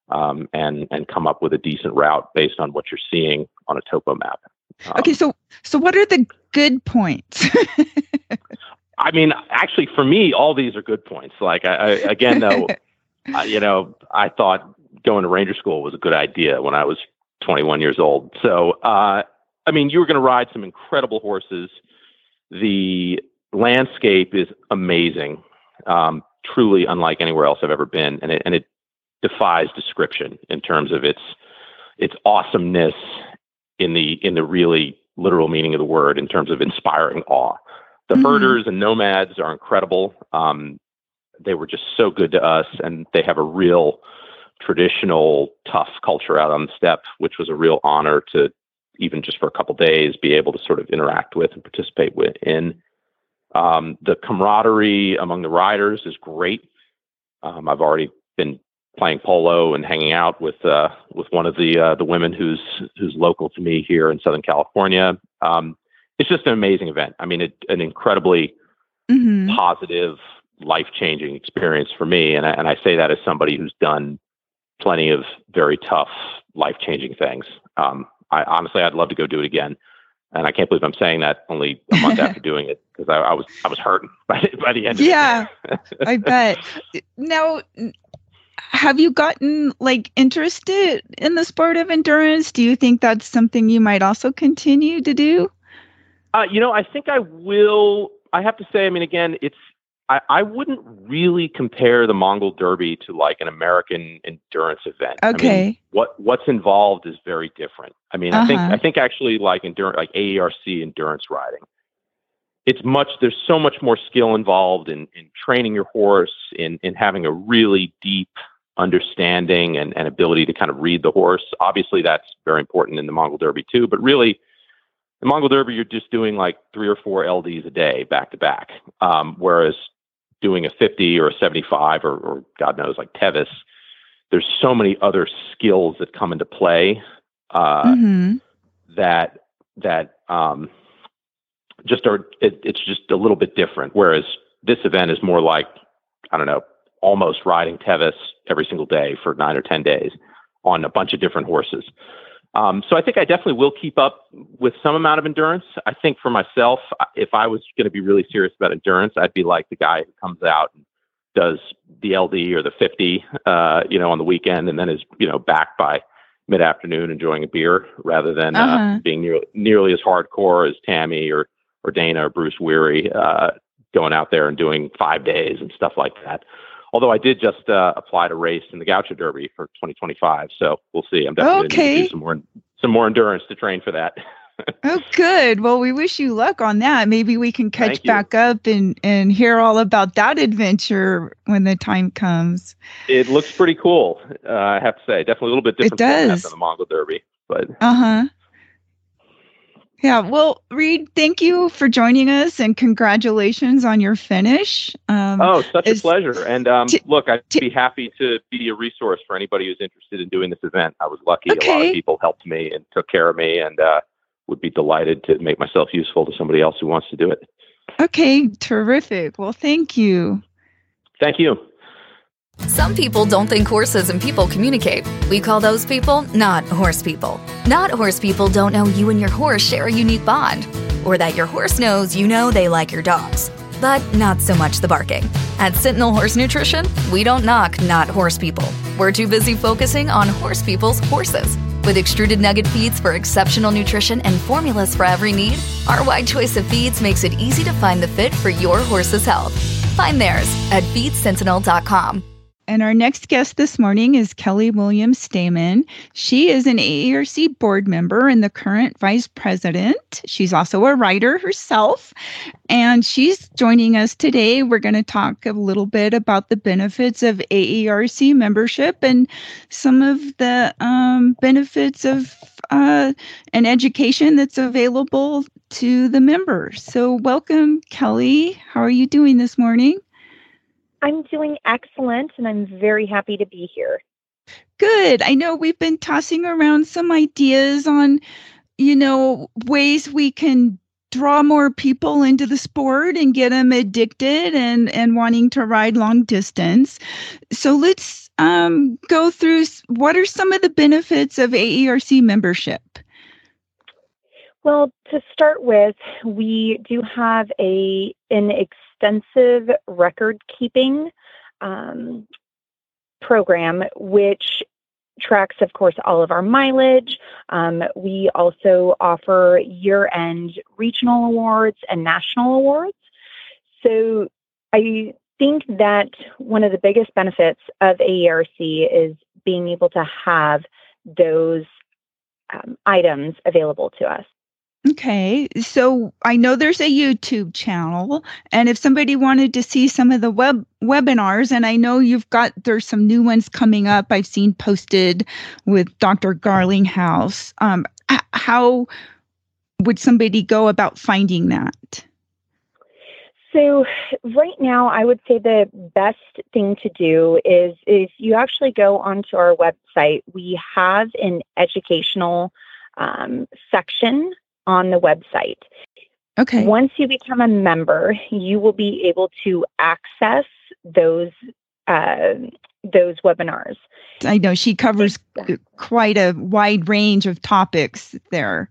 um, and and come up with a decent route based on what you're seeing on a topo map. Um, Okay. So so what are the good points? [laughs] I mean, actually, for me, all these are good points. Like, I, I again, though, [laughs] uh, you know, I thought going to ranger school was a good idea when I was 21 years old. So, uh, I mean, you were going to ride some incredible horses. The landscape is amazing, um, truly unlike anywhere else I've ever been, and it and it defies description in terms of its its awesomeness in the in the really literal meaning of the word in terms of inspiring awe. The Mhm. herders and nomads are incredible. Um, they were just so good to us, and they have a real traditional tough culture out on the steppe, which was a real honor to even just for a couple days be able to sort of interact with and participate with in. Um, the camaraderie among the riders is great. Um, I've already been playing polo and hanging out with uh, with one of the uh, the women who's who's local to me here in Southern California. Um, it's just an amazing event. I mean, it, an incredibly hmm positive, life changing experience for me, and I, and I say that as somebody who's done plenty of very tough, life changing things. Um, I honestly, I'd love to go do it again. And I can't believe I'm saying that only a month after [laughs] doing it because I, I was I was hurting [laughs] by, by the end. Of it. Yeah. I [laughs] bet. Now, have you gotten like interested in the sport of endurance? Do you think that's something you might also continue to do? Uh, you know, I think I will. I have to say, I mean, again, it's I, I wouldn't really compare the Mongol Derby to like an American endurance event. I mean, Okay. what what's involved is very different. I mean, I think Uh-huh. I think actually like endurance, like AERC endurance riding, it's much. There's so much more skill involved in in training your horse, in in having a really deep understanding and, and ability to kind of read the horse. Obviously, that's very important in the Mongol Derby too. But really, the Mongol Derby, you're just doing like three or four LDs a day back to back. Um, whereas doing a 50 or a 75 or, or God knows like Tevis, there's so many other skills that come into play uh, hmm that that um, just are it, it's just a little bit different. Whereas this event is more like I don't know, almost riding Tevis every single day for nine or ten days on a bunch of different horses. Um, so I think I definitely will keep up with some amount of endurance. I think for myself, if I was going to be really serious about endurance, I'd be like the guy who comes out and does the LD or the 50, uh, you know, on the weekend, and then is you know back by mid afternoon enjoying a beer, rather than uh, Uh-huh. being nearly nearly as hardcore as Tammy or or Dana or Bruce Weary, uh, going out there and doing five days and stuff like that. Although I did just uh, apply to race in the Gaucho Derby for 2025, so we'll see. I'm definitely going to do some more some more endurance to train for that. [laughs] Oh, good. Well, we wish you luck on that. Maybe we can catch back up and and hear all about that adventure when the time comes. It looks pretty cool, uh, I have to say. Definitely a little bit different format does. than the Mongol Derby, but Uh huh. Yeah, well, Reid, thank you for joining us and congratulations on your finish. Um, oh, such a pleasure. And um, t- look, I'd t- be happy to be a resource for anybody who's interested in doing this event. I was lucky. Okay. A lot of people helped me and took care of me and uh, would be delighted to make myself useful to somebody else who wants to do it. Okay, terrific. Well, thank you. Thank you. Some people don't think horses and people communicate. We call those people not horse people. Not horse people don't know you and your horse share a unique bond, or that your horse knows you know they like your dogs. But not so much the barking. At Sentinel Horse Nutrition, we don't knock not horse people. We're too busy focusing on horse people's horses. With extruded nugget feeds for exceptional nutrition and formulas for every need, our wide choice of feeds makes it easy to find the fit for your horse's health. Find theirs at feedsentinel.com. And our next guest this morning is Kelly Williams Stehman. She is an AERC board member and the current vice president. She's also a writer herself. And she's joining us today. We're going to talk a little bit about the benefits of AERC membership and some of the um, benefits of uh, an education that's available to the members. So, welcome, Kelly. How are you doing this morning? I'm doing excellent and I'm very happy to be here. Good. I know we've been tossing around some ideas on, you know, ways we can draw more people into the sport and get them addicted and and wanting to ride long distance. So let's um, go through what are some of the benefits of AERC membership. Well, to start with, we do have a an extensive record keeping um, program, which tracks, of course, all of our mileage. Um, we also offer year end regional awards and national awards. So I think that one of the biggest benefits of AERC is being able to have those um, items available to us. Okay. So I know there's a YouTube channel and if somebody wanted to see some of the web webinars and I know you've got there's some new ones coming up I've seen posted with Dr. Garlinghouse. Um how would somebody go about finding that? So right now I would say the best thing to do is if you actually go onto our website, we have an educational um, section on the website. Okay. Once you become a member, you will be able to access those uh, those webinars. I know she covers quite a wide range of topics there.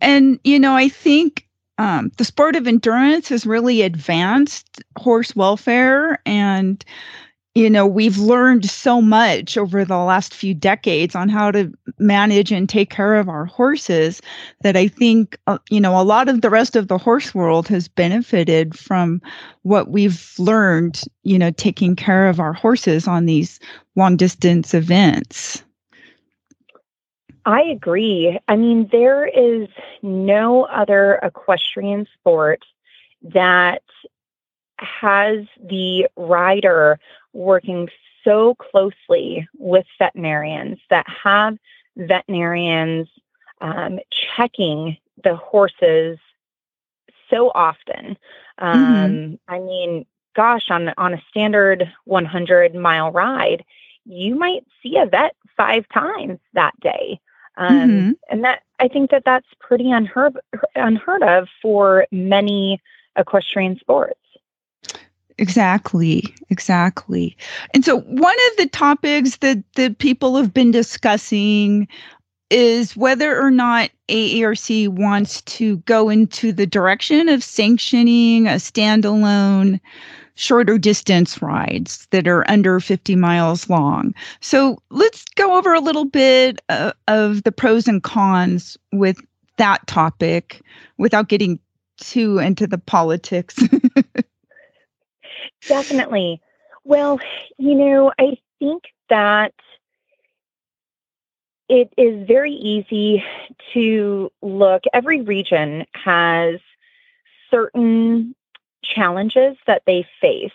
And, you know, I think um, the sport of endurance has really advanced horse welfare and you know, we've learned so much over the last few decades on how to manage and take care of our horses that I think, uh, you know, a lot of the rest of the horse world has benefited from what we've learned, you know, taking care of our horses on these long distance events. I agree. I mean, there is no other equestrian sport that has the rider working so closely with veterinarians that have veterinarians um, checking the horses so often. Um, mm-hmm. I mean, gosh, on on a standard 100 mile ride, you might see a vet five times that day, um, mm-hmm. and that I think that that's pretty unheard unheard of for many equestrian sports. Exactly, exactly. And so, one of the topics that the people have been discussing is whether or not AERC wants to go into the direction of sanctioning a standalone shorter distance rides that are under 50 miles long. So, let's go over a little bit uh, of the pros and cons with that topic without getting too into the politics. [laughs] Definitely. Well, you know, I think that it is very easy to look, every region has certain challenges that they face,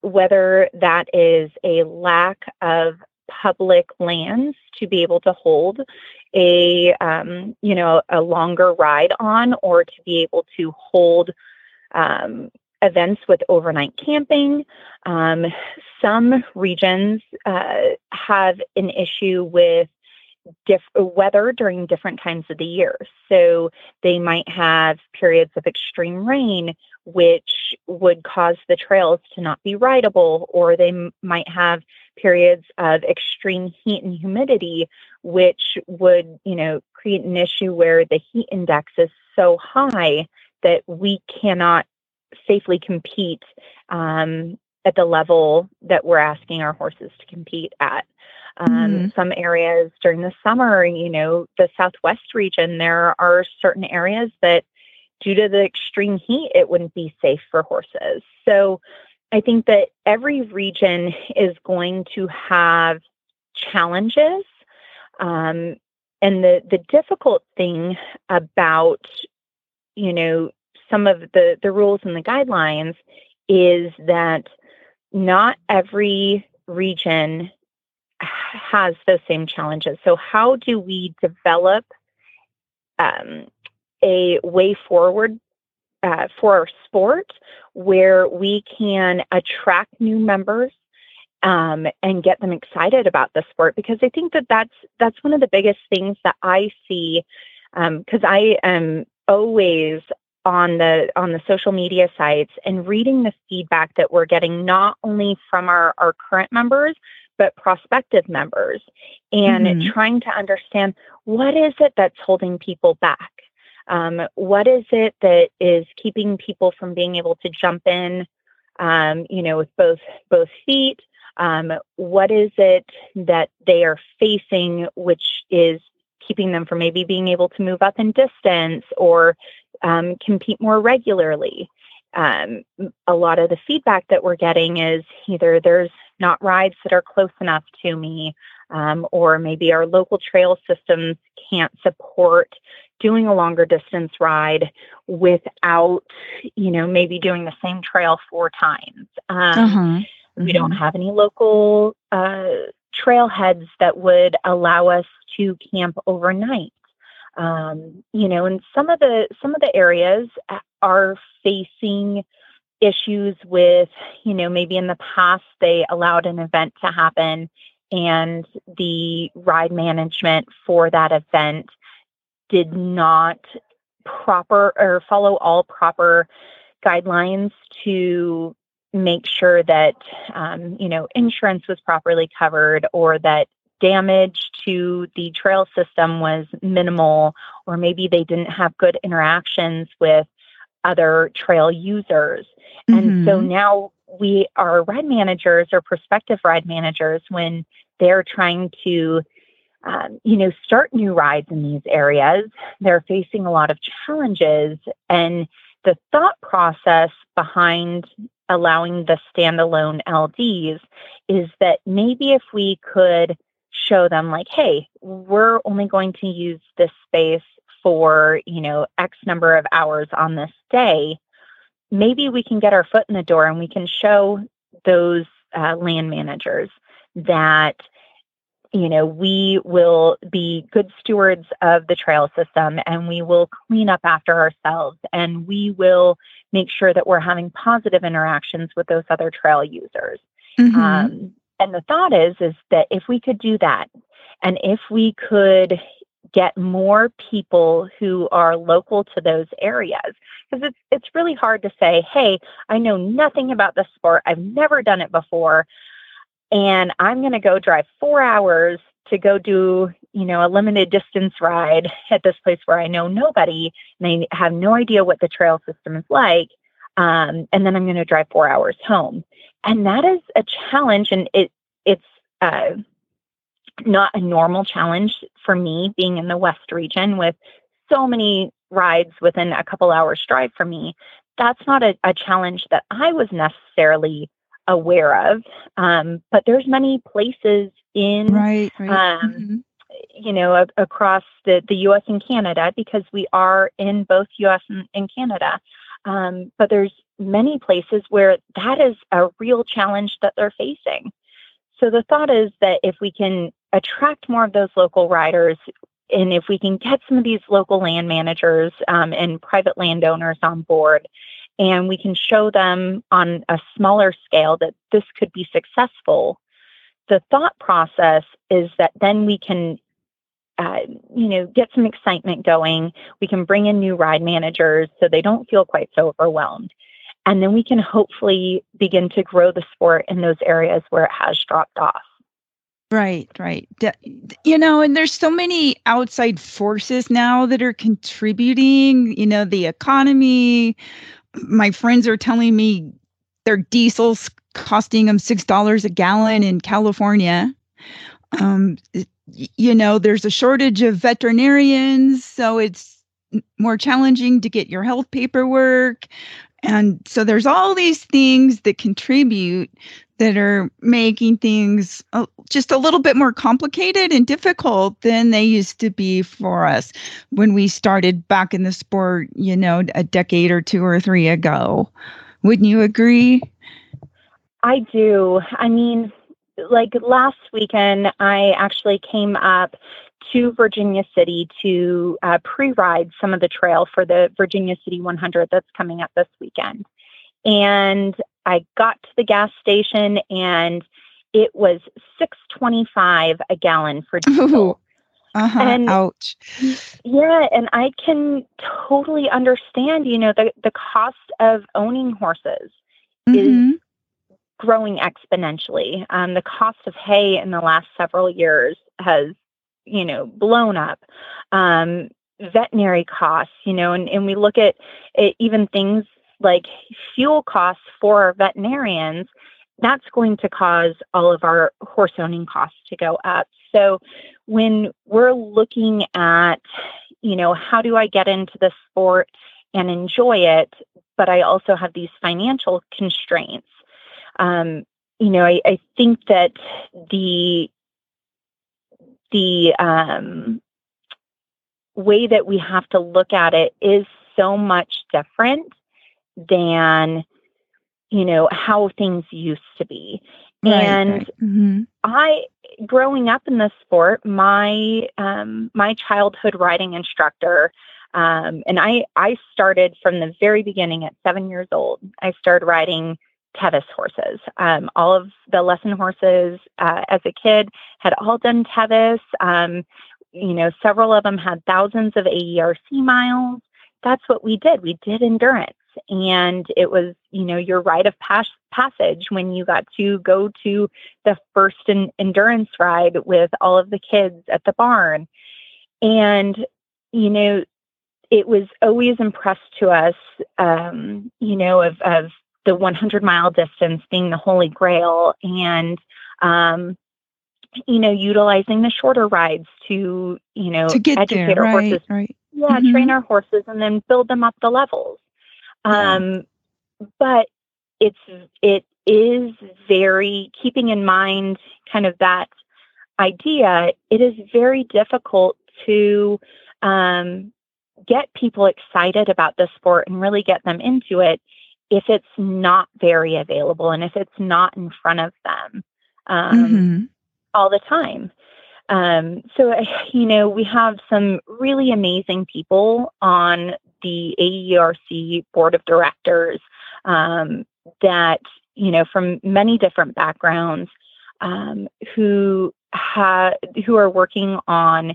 whether that is a lack of public lands to be able to hold a um, you know a longer ride on or to be able to hold um, events with overnight camping. Um, some regions uh, have an issue with diff- weather during different times of the year. So they might have periods of extreme rain, which would cause the trails to not be rideable, or they m- might have periods of extreme heat and humidity, which would, you know, create an issue where the heat index is so high that we cannot safely compete um, at the level that we're asking our horses to compete at. Um, Mhm. Some areas during the summer, you know, the Southwest region, there are certain areas that, due to the extreme heat, it wouldn't be safe for horses. So I think that every region is going to have challenges. Um, and the, the difficult thing about, you know, some of the, the rules and the guidelines is that not every region has those same challenges. So, how do we develop um, a way forward uh, for our sport where we can attract new members um, and get them excited about the sport? Because I think that that's that's one of the biggest things that I see. Because I am always on the on the social media sites and reading the feedback that we're getting not only from our our current members but prospective members and Mhm. trying to understand what is it that's holding people back um, what is it that is keeping people from being able to jump in um, you know with both both feet um, what is it that they are facing which is keeping them from maybe being able to move up in distance or um, compete more regularly. Um, a lot of the feedback that we're getting is either there's not rides that are close enough to me, um, or maybe our local trail systems can't support doing a longer distance ride without, you know, maybe doing the same trail four times. Um, Uh-huh. we don't have any local uh, trailheads that would allow us to camp overnight. Um, you know, and some of the some of the areas are facing issues with, you know, maybe in the past they allowed an event to happen and the ride management for that event did not proper or follow all proper guidelines to make sure that um, you know insurance was properly covered or that damage to the trail system was minimal or maybe they didn't have good interactions with other trail users and so Mhm. now we are ride managers or prospective ride managers when they're trying to um, you know start new rides in these areas they're facing a lot of challenges and the thought process behind allowing the standalone LDs is that maybe if we could show them like, hey, we're only going to use this space for, you know, X number of hours on this day, maybe we can get our foot in the door and we can show those uh, land managers that you know, we will be good stewards of the trail system and we will clean up after ourselves and we will make sure that we're having positive interactions with those other trail users. Mhm. Um, and the thought is, is that if we could do that and if we could get more people who are local to those areas, because it's, it's really hard to say, hey, I know nothing about the sport. I've never done it before and I'm going to go drive four hours to go do, you know, a limited distance ride at this place where I know nobody and I have no idea what the trail system is like. Um, and then I'm going to drive four hours home. And that is a challenge. And it, it's, uh, not a normal challenge for me being in the West region with so many rides within a couple hours drive for me. That's not a, a challenge that I was necessarily aware of. Um, but there's many places in Right, right. um, Mhm. you know, a- across the, the US and Canada because we are in both US and, and Canada. Um, but there's many places where that is a real challenge that they're facing. so the thought is that if we can attract more of those local riders, and if we can get some of these local land managers um, and private landowners on board, and we can show them on a smaller scale that this could be successful, the thought process is that then we can uh, you know, get some excitement going. We can bring in new ride managers so they don't feel quite so overwhelmed. And then we can hopefully begin to grow the sport in those areas where it has dropped off. Right, right. You know, and there's so many outside forces now that are contributing, you know, the economy. My friends are telling me their diesel's costing them $6 a gallon in California. Um, you know, there's a shortage of veterinarians, so it's more challenging to get your health paperwork. And so there's all these things that contribute that are making things just a little bit more complicated and difficult than they used to be for us when we started back in the sport, you know, a decade or two or three ago. Wouldn't you agree? I do. I mean, like last weekend, I actually came up to Virginia City to uh, pre ride some of the trail for the Virginia City 100 that's coming up this weekend. And I got to the gas station and it was 625 a gallon for [laughs] diesel. Uh-huh. And ouch. Yeah, and I can totally understand, you know, the the cost of owning horses mm-hmm. is growing exponentially. Um, the cost of hay in the last several years has, you know, blown up. Um, veterinary costs, you know, and, and we look at it, even things like fuel costs for veterinarians, that's going to cause all of our horse owning costs to go up. So when we're looking at, you know, how do I get into the sport and enjoy it, but I also have these financial constraints, um, you know, I, I, think that the the um, way that we have to look at it is so much different than you know how things used to be right, and right. Mm-hmm. i growing up in the sport my um, my childhood riding instructor um, and i i started from the very beginning at seven years old i started riding Tevis horses. Um, all of the lesson horses uh, as a kid had all done Tevis. Um, you know, several of them had thousands of AERC miles. That's what we did. We did endurance. And it was, you know, your rite of pas- passage when you got to go to the first endurance ride with all of the kids at the barn. And, you know, it was always impressed to us, um, you know, of, of the 100 mile distance being the holy grail and um, you know utilizing the shorter rides to you know to get educate there, our right, horses right. yeah mm-hmm. train our horses and then build them up the levels yeah. um, but it's it is very keeping in mind kind of that idea it is very difficult to um, get people excited about the sport and really get them into it if it's not very available and if it's not in front of them um, mm-hmm. all the time. Um, so, you know, we have some really amazing people on the AERC board of directors um, that, you know, from many different backgrounds um, who who are working on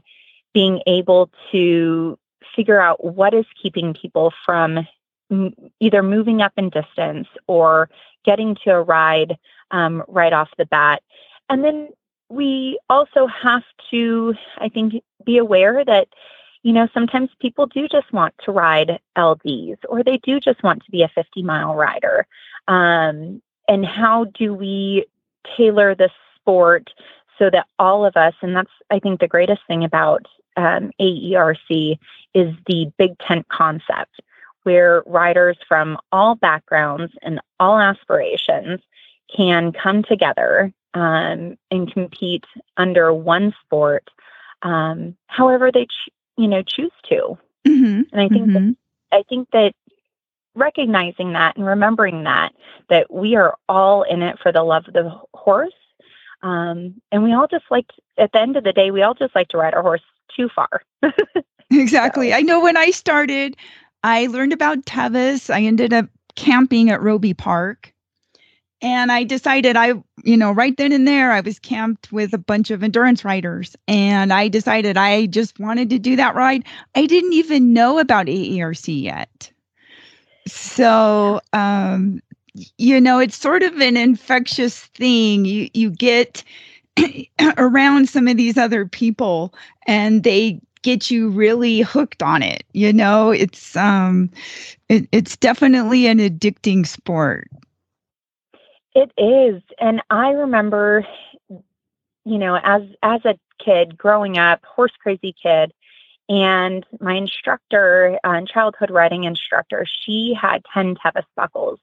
being able to figure out what is keeping people from either moving up in distance or getting to a ride um, right off the bat. And then we also have to, I think, be aware that, you know, sometimes people do just want to ride LDs or they do just want to be a 50 mile rider. Um, and how do we tailor the sport so that all of us, and that's, I think, the greatest thing about um, AERC is the big tent concept where riders from all backgrounds and all aspirations can come together um, and compete under one sport, um, however they ch- you know choose to. Mm-hmm. And I think mm-hmm. that, I think that recognizing that and remembering that that we are all in it for the love of the horse. Um, and we all just like at the end of the day, we all just like to ride our horse too far. [laughs] exactly. So. I know when I started, I learned about Tevis. I ended up camping at Robie Park. And I decided I, you know, right then and there, I was camped with a bunch of endurance riders. And I decided I just wanted to do that ride. I didn't even know about AERC yet. So, um, you know, it's sort of an infectious thing. You you get [clears throat] around some of these other people and they get you really hooked on it. You know, it's um it, it's definitely an addicting sport. It is. And I remember you know, as as a kid growing up, horse crazy kid, and my instructor, uh, childhood riding instructor, she had 10 Tevis buckles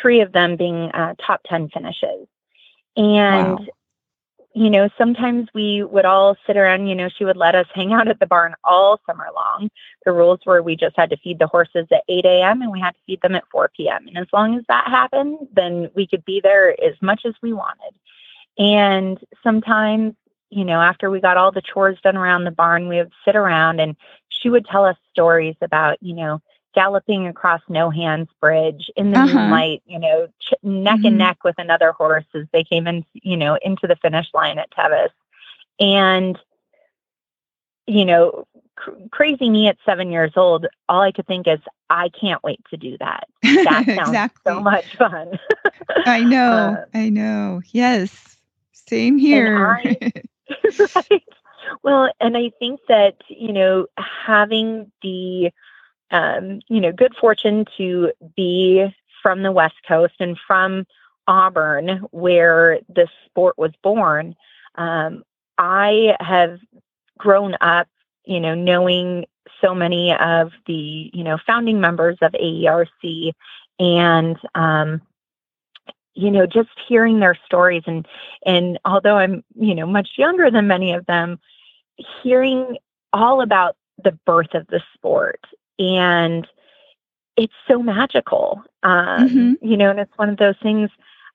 three of them being uh, top 10 finishes. And, wow. You know, sometimes we would all sit around, you know, she would let us hang out at the barn all summer long. The rules were we just had to feed the horses at 8 a.m. and we had to feed them at 4 p.m. And as long as that happened, then we could be there as much as we wanted. And sometimes, you know, after we got all the chores done around the barn, we would sit around and she would tell us stories about, you know, galloping across No Hands Bridge in the uh-huh. moonlight, you know, ch- neck mm-hmm. and neck with another horse as they came in, you know, into the finish line at Tevis. And, you know, cr- crazy me at seven years old, all I could think is, I can't wait to do that. That [laughs] sounds exactly. so much fun. I know. Uh, [laughs] I know. Yes. Same here. I, [laughs] right. Well, and I think that, you know, having the, um, you know, good fortune to be from the West Coast and from Auburn, where the sport was born. Um, I have grown up, you know, knowing so many of the, you know, founding members of AERC and, um, you know, just hearing their stories and, and although I'm, you know, much younger than many of them, hearing all about the birth of the sport and it's so magical. Um, mm-hmm. You know, and it's one of those things.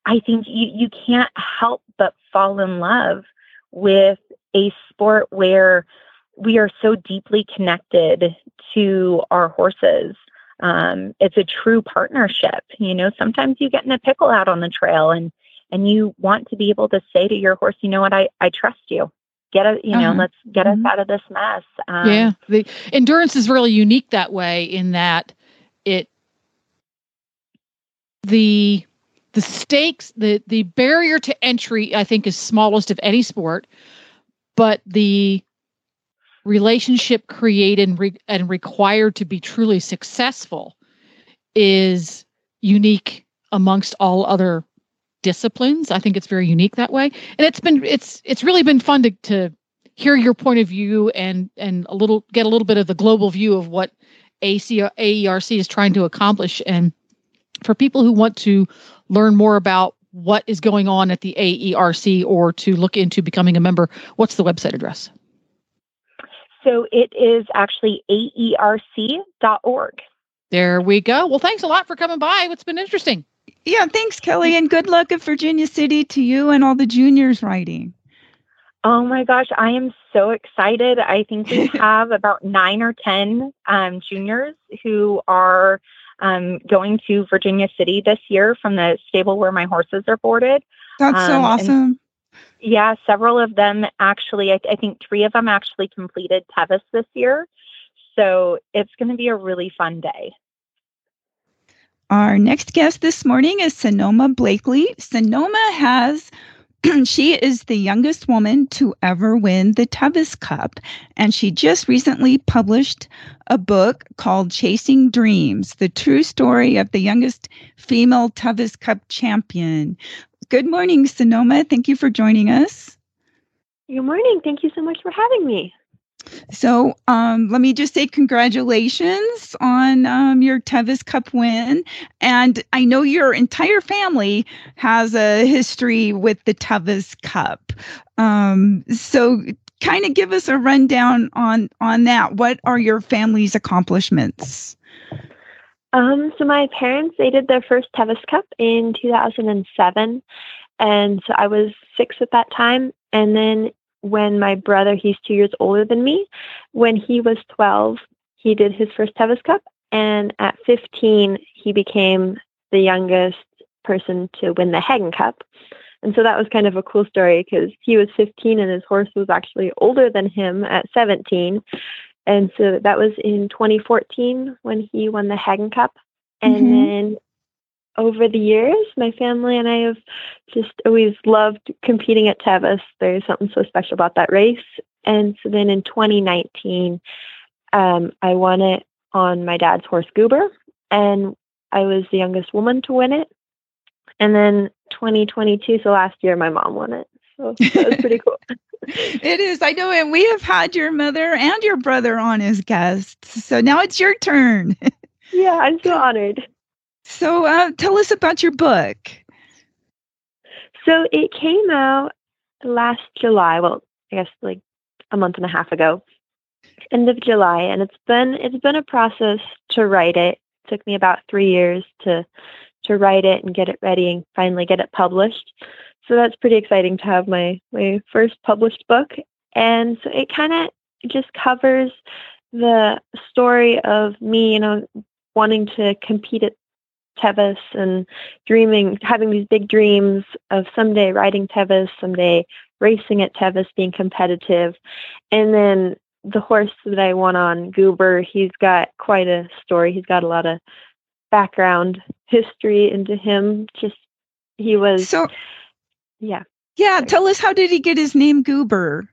I think you you can't help but fall in love with a sport where we are so deeply connected to our horses. Um, it's a true partnership. You know, sometimes you get in a pickle out on the trail and and you want to be able to say to your horse, you know what, I, I trust you get us, you know, uh-huh. let's get mm-hmm. us out of this mess. Um, yeah, the endurance is really unique that way in that it the the stakes the the barrier to entry I think is smallest of any sport, but the relationship created and, re- and required to be truly successful is unique amongst all other disciplines. I think it's very unique that way. And it's been it's it's really been fun to to hear your point of view and and a little get a little bit of the global view of what AC, AERC is trying to accomplish. And for people who want to learn more about what is going on at the AERC or to look into becoming a member, what's the website address? So it is actually aerc.org. There we go. Well, thanks a lot for coming by. It's been interesting. Yeah, thanks, Kelly, and good luck at Virginia City to you and all the juniors riding. Oh my gosh, I am so excited. I think we [laughs] have about nine or 10 um, juniors who are um, going to Virginia City this year from the stable where my horses are boarded. That's um, so awesome. Yeah, several of them actually, I, I think three of them actually completed Tevis this year. So it's going to be a really fun day. Our next guest this morning is Sanoma Blakely. Sanoma has [clears throat] she is the youngest woman to ever win the Tevis Cup, and she just recently published a book called Chasing Dreams The True Story of the Youngest Female Tevis Cup Champion. Good morning, Sanoma. Thank you for joining us. Good morning. Thank you so much for having me. So um, let me just say congratulations on um, your Tevis Cup win. And I know your entire family has a history with the Tevis Cup. Um, so kind of give us a rundown on on that. What are your family's accomplishments? Um, so my parents they did their first Tevis Cup in 2007, And so I was six at that time. And then when my brother, he's two years older than me, when he was 12, he did his first Tevis Cup. And at 15, he became the youngest person to win the Haggin Cup. And so that was kind of a cool story because he was 15 and his horse was actually older than him at 17. And so that was in 2014 when he won the Haggin Cup. And Mhm. then over the years, my family and I have just always loved competing at Tevis. There's something so special about that race. And so then in 2019, um, I won it on my dad's horse Goober, and I was the youngest woman to win it. And then 2022, so last year, my mom won it. So that was [laughs] pretty cool. It is. I know. And we have had your mother and your brother on as guests. So now it's your turn. [laughs] yeah, I'm so honored. So uh, tell us about your book. So it came out last July. Well, I guess like a month and a half ago, end of July, and it's been it's been a process to write it. it took me about three years to to write it and get it ready and finally get it published. So that's pretty exciting to have my my first published book. And so it kind of just covers the story of me, you know, wanting to compete at Tevis and dreaming, having these big dreams of someday riding Tevis, someday racing at Tevis, being competitive. And then the horse that I won on, Goober, he's got quite a story. He's got a lot of background history into him. Just, he was. So, yeah. Yeah. Tell us how did he get his name Goober?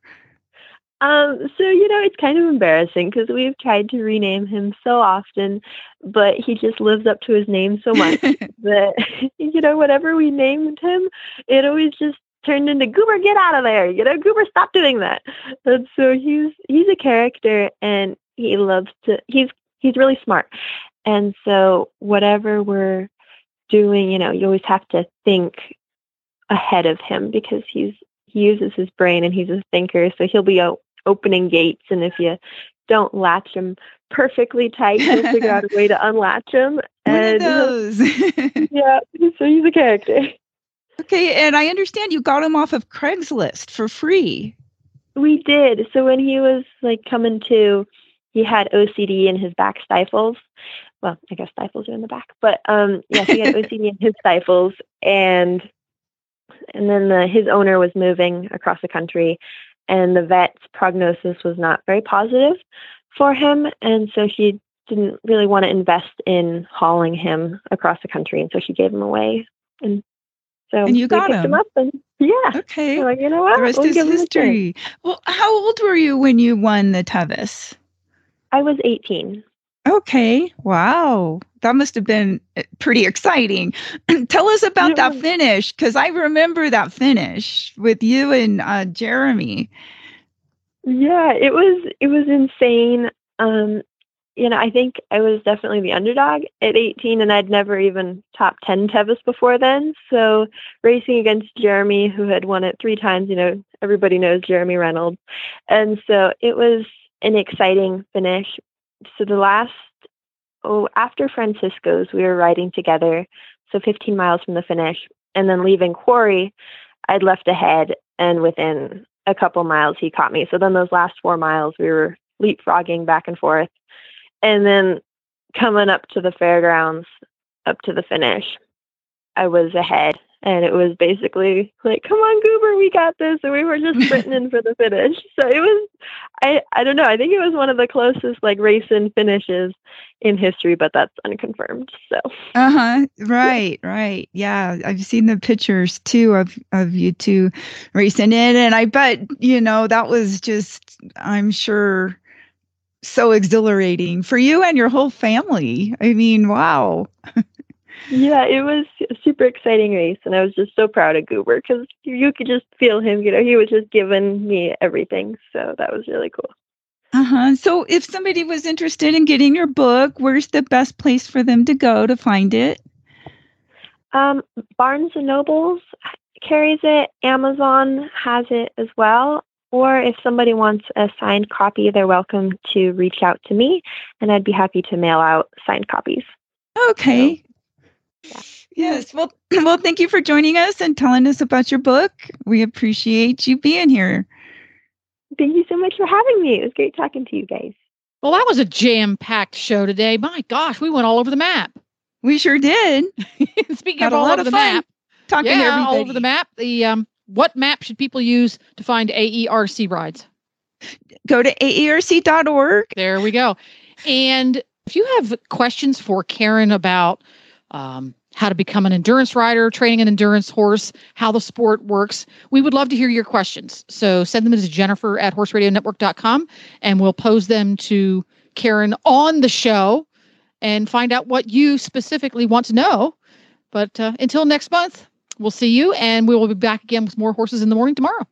Um, so you know, it's kind of embarrassing because we've tried to rename him so often, but he just lives up to his name so much [laughs] that [laughs] you know, whatever we named him, it always just turned into Goober, get out of there. You know, Goober, stop doing that. And so he's he's a character and he loves to he's he's really smart. And so whatever we're doing, you know, you always have to think ahead of him because he's he uses his brain and he's a thinker. So he'll be opening gates, and if you don't latch them perfectly tight, he'll figure out a way to unlatch them. [laughs] And those. [laughs] yeah, so he's a character. okay. And I understand you got him off of Craigslist for free. We did. So when he was like coming to, he had OCD in his back stifles. Well, I guess stifles are in the back, but um, yeah, he had [laughs] OCD in his stifles, and and then the, his owner was moving across the country, and the vet's prognosis was not very positive for him, and so she didn't really want to invest in hauling him across the country, and so she gave him away, and so And you got picked him. up, and yeah, Okay. we're like you know what, the rest We'll is give him a chance. history. Well, how old were you when you won the Tevis? I was 18. Okay. Wow. That must have been uh, pretty exciting. [clears throat] Tell us about that finish because I remember that finish with you and uh, Jeremy. Yeah, it was it was insane. Um, you know, I think I was definitely the underdog at 18, and I'd never even top 10 Tevis before then. So racing against Jeremy, who had won it three times, you know, everybody knows Jeremy Reynolds, and so it was an exciting finish. So the last, oh, after Francisco's, we were riding together, so 15 miles from the finish, and then leaving Quarry, I'd left ahead, and within a couple miles he caught me. So then those last four miles we were leapfrogging back and forth. And then coming up to the fairgrounds, up to the finish, I was ahead. And it was basically like, come on, Goober, we got this. And we were just [laughs] sprinting in for the finish. So it was, I, I don't know. I think it was one of the closest like racing finishes in history, but that's unconfirmed. So Uh huh. Right. Right. Yeah. I've seen the pictures too of of you two racing in, and I bet you know that was just. I'm sure so exhilarating for you and your whole family. I mean, wow. [laughs] Yeah, it was a super exciting race, and I was just so proud of Goober because you could just feel him. You know, he was just giving me everything, so that was really cool. Uh huh. So, if somebody was interested in getting your book, where's the best place for them to go to find it? Um, Barnes and Nobles carries it. Amazon has it as well. Or if somebody wants a signed copy, they're welcome to reach out to me, and I'd be happy to mail out signed copies. Okay. Yes. Well, [clears throat] well, thank you for joining us and telling us about your book. We appreciate you being here. Thank you so much for having me. It was great talking to you guys. Well, that was a jam-packed show today. My gosh, we went all over the map. We sure did. [laughs] Speaking Had of all over of the fun map, talking to yeah, all over the map. The um, what map should people use to find AERC rides? Go to aerc.org. There we go. And if you have questions for Karen about um, how to become an endurance rider, training an endurance horse, how the sport works, we would love to hear your questions. So send them to Jennifer at horseradionetwork.com and we'll pose them to Karen on the show and find out what you specifically want to know. But uh, until next month, we'll see you and we will be back again with more horses in the morning tomorrow.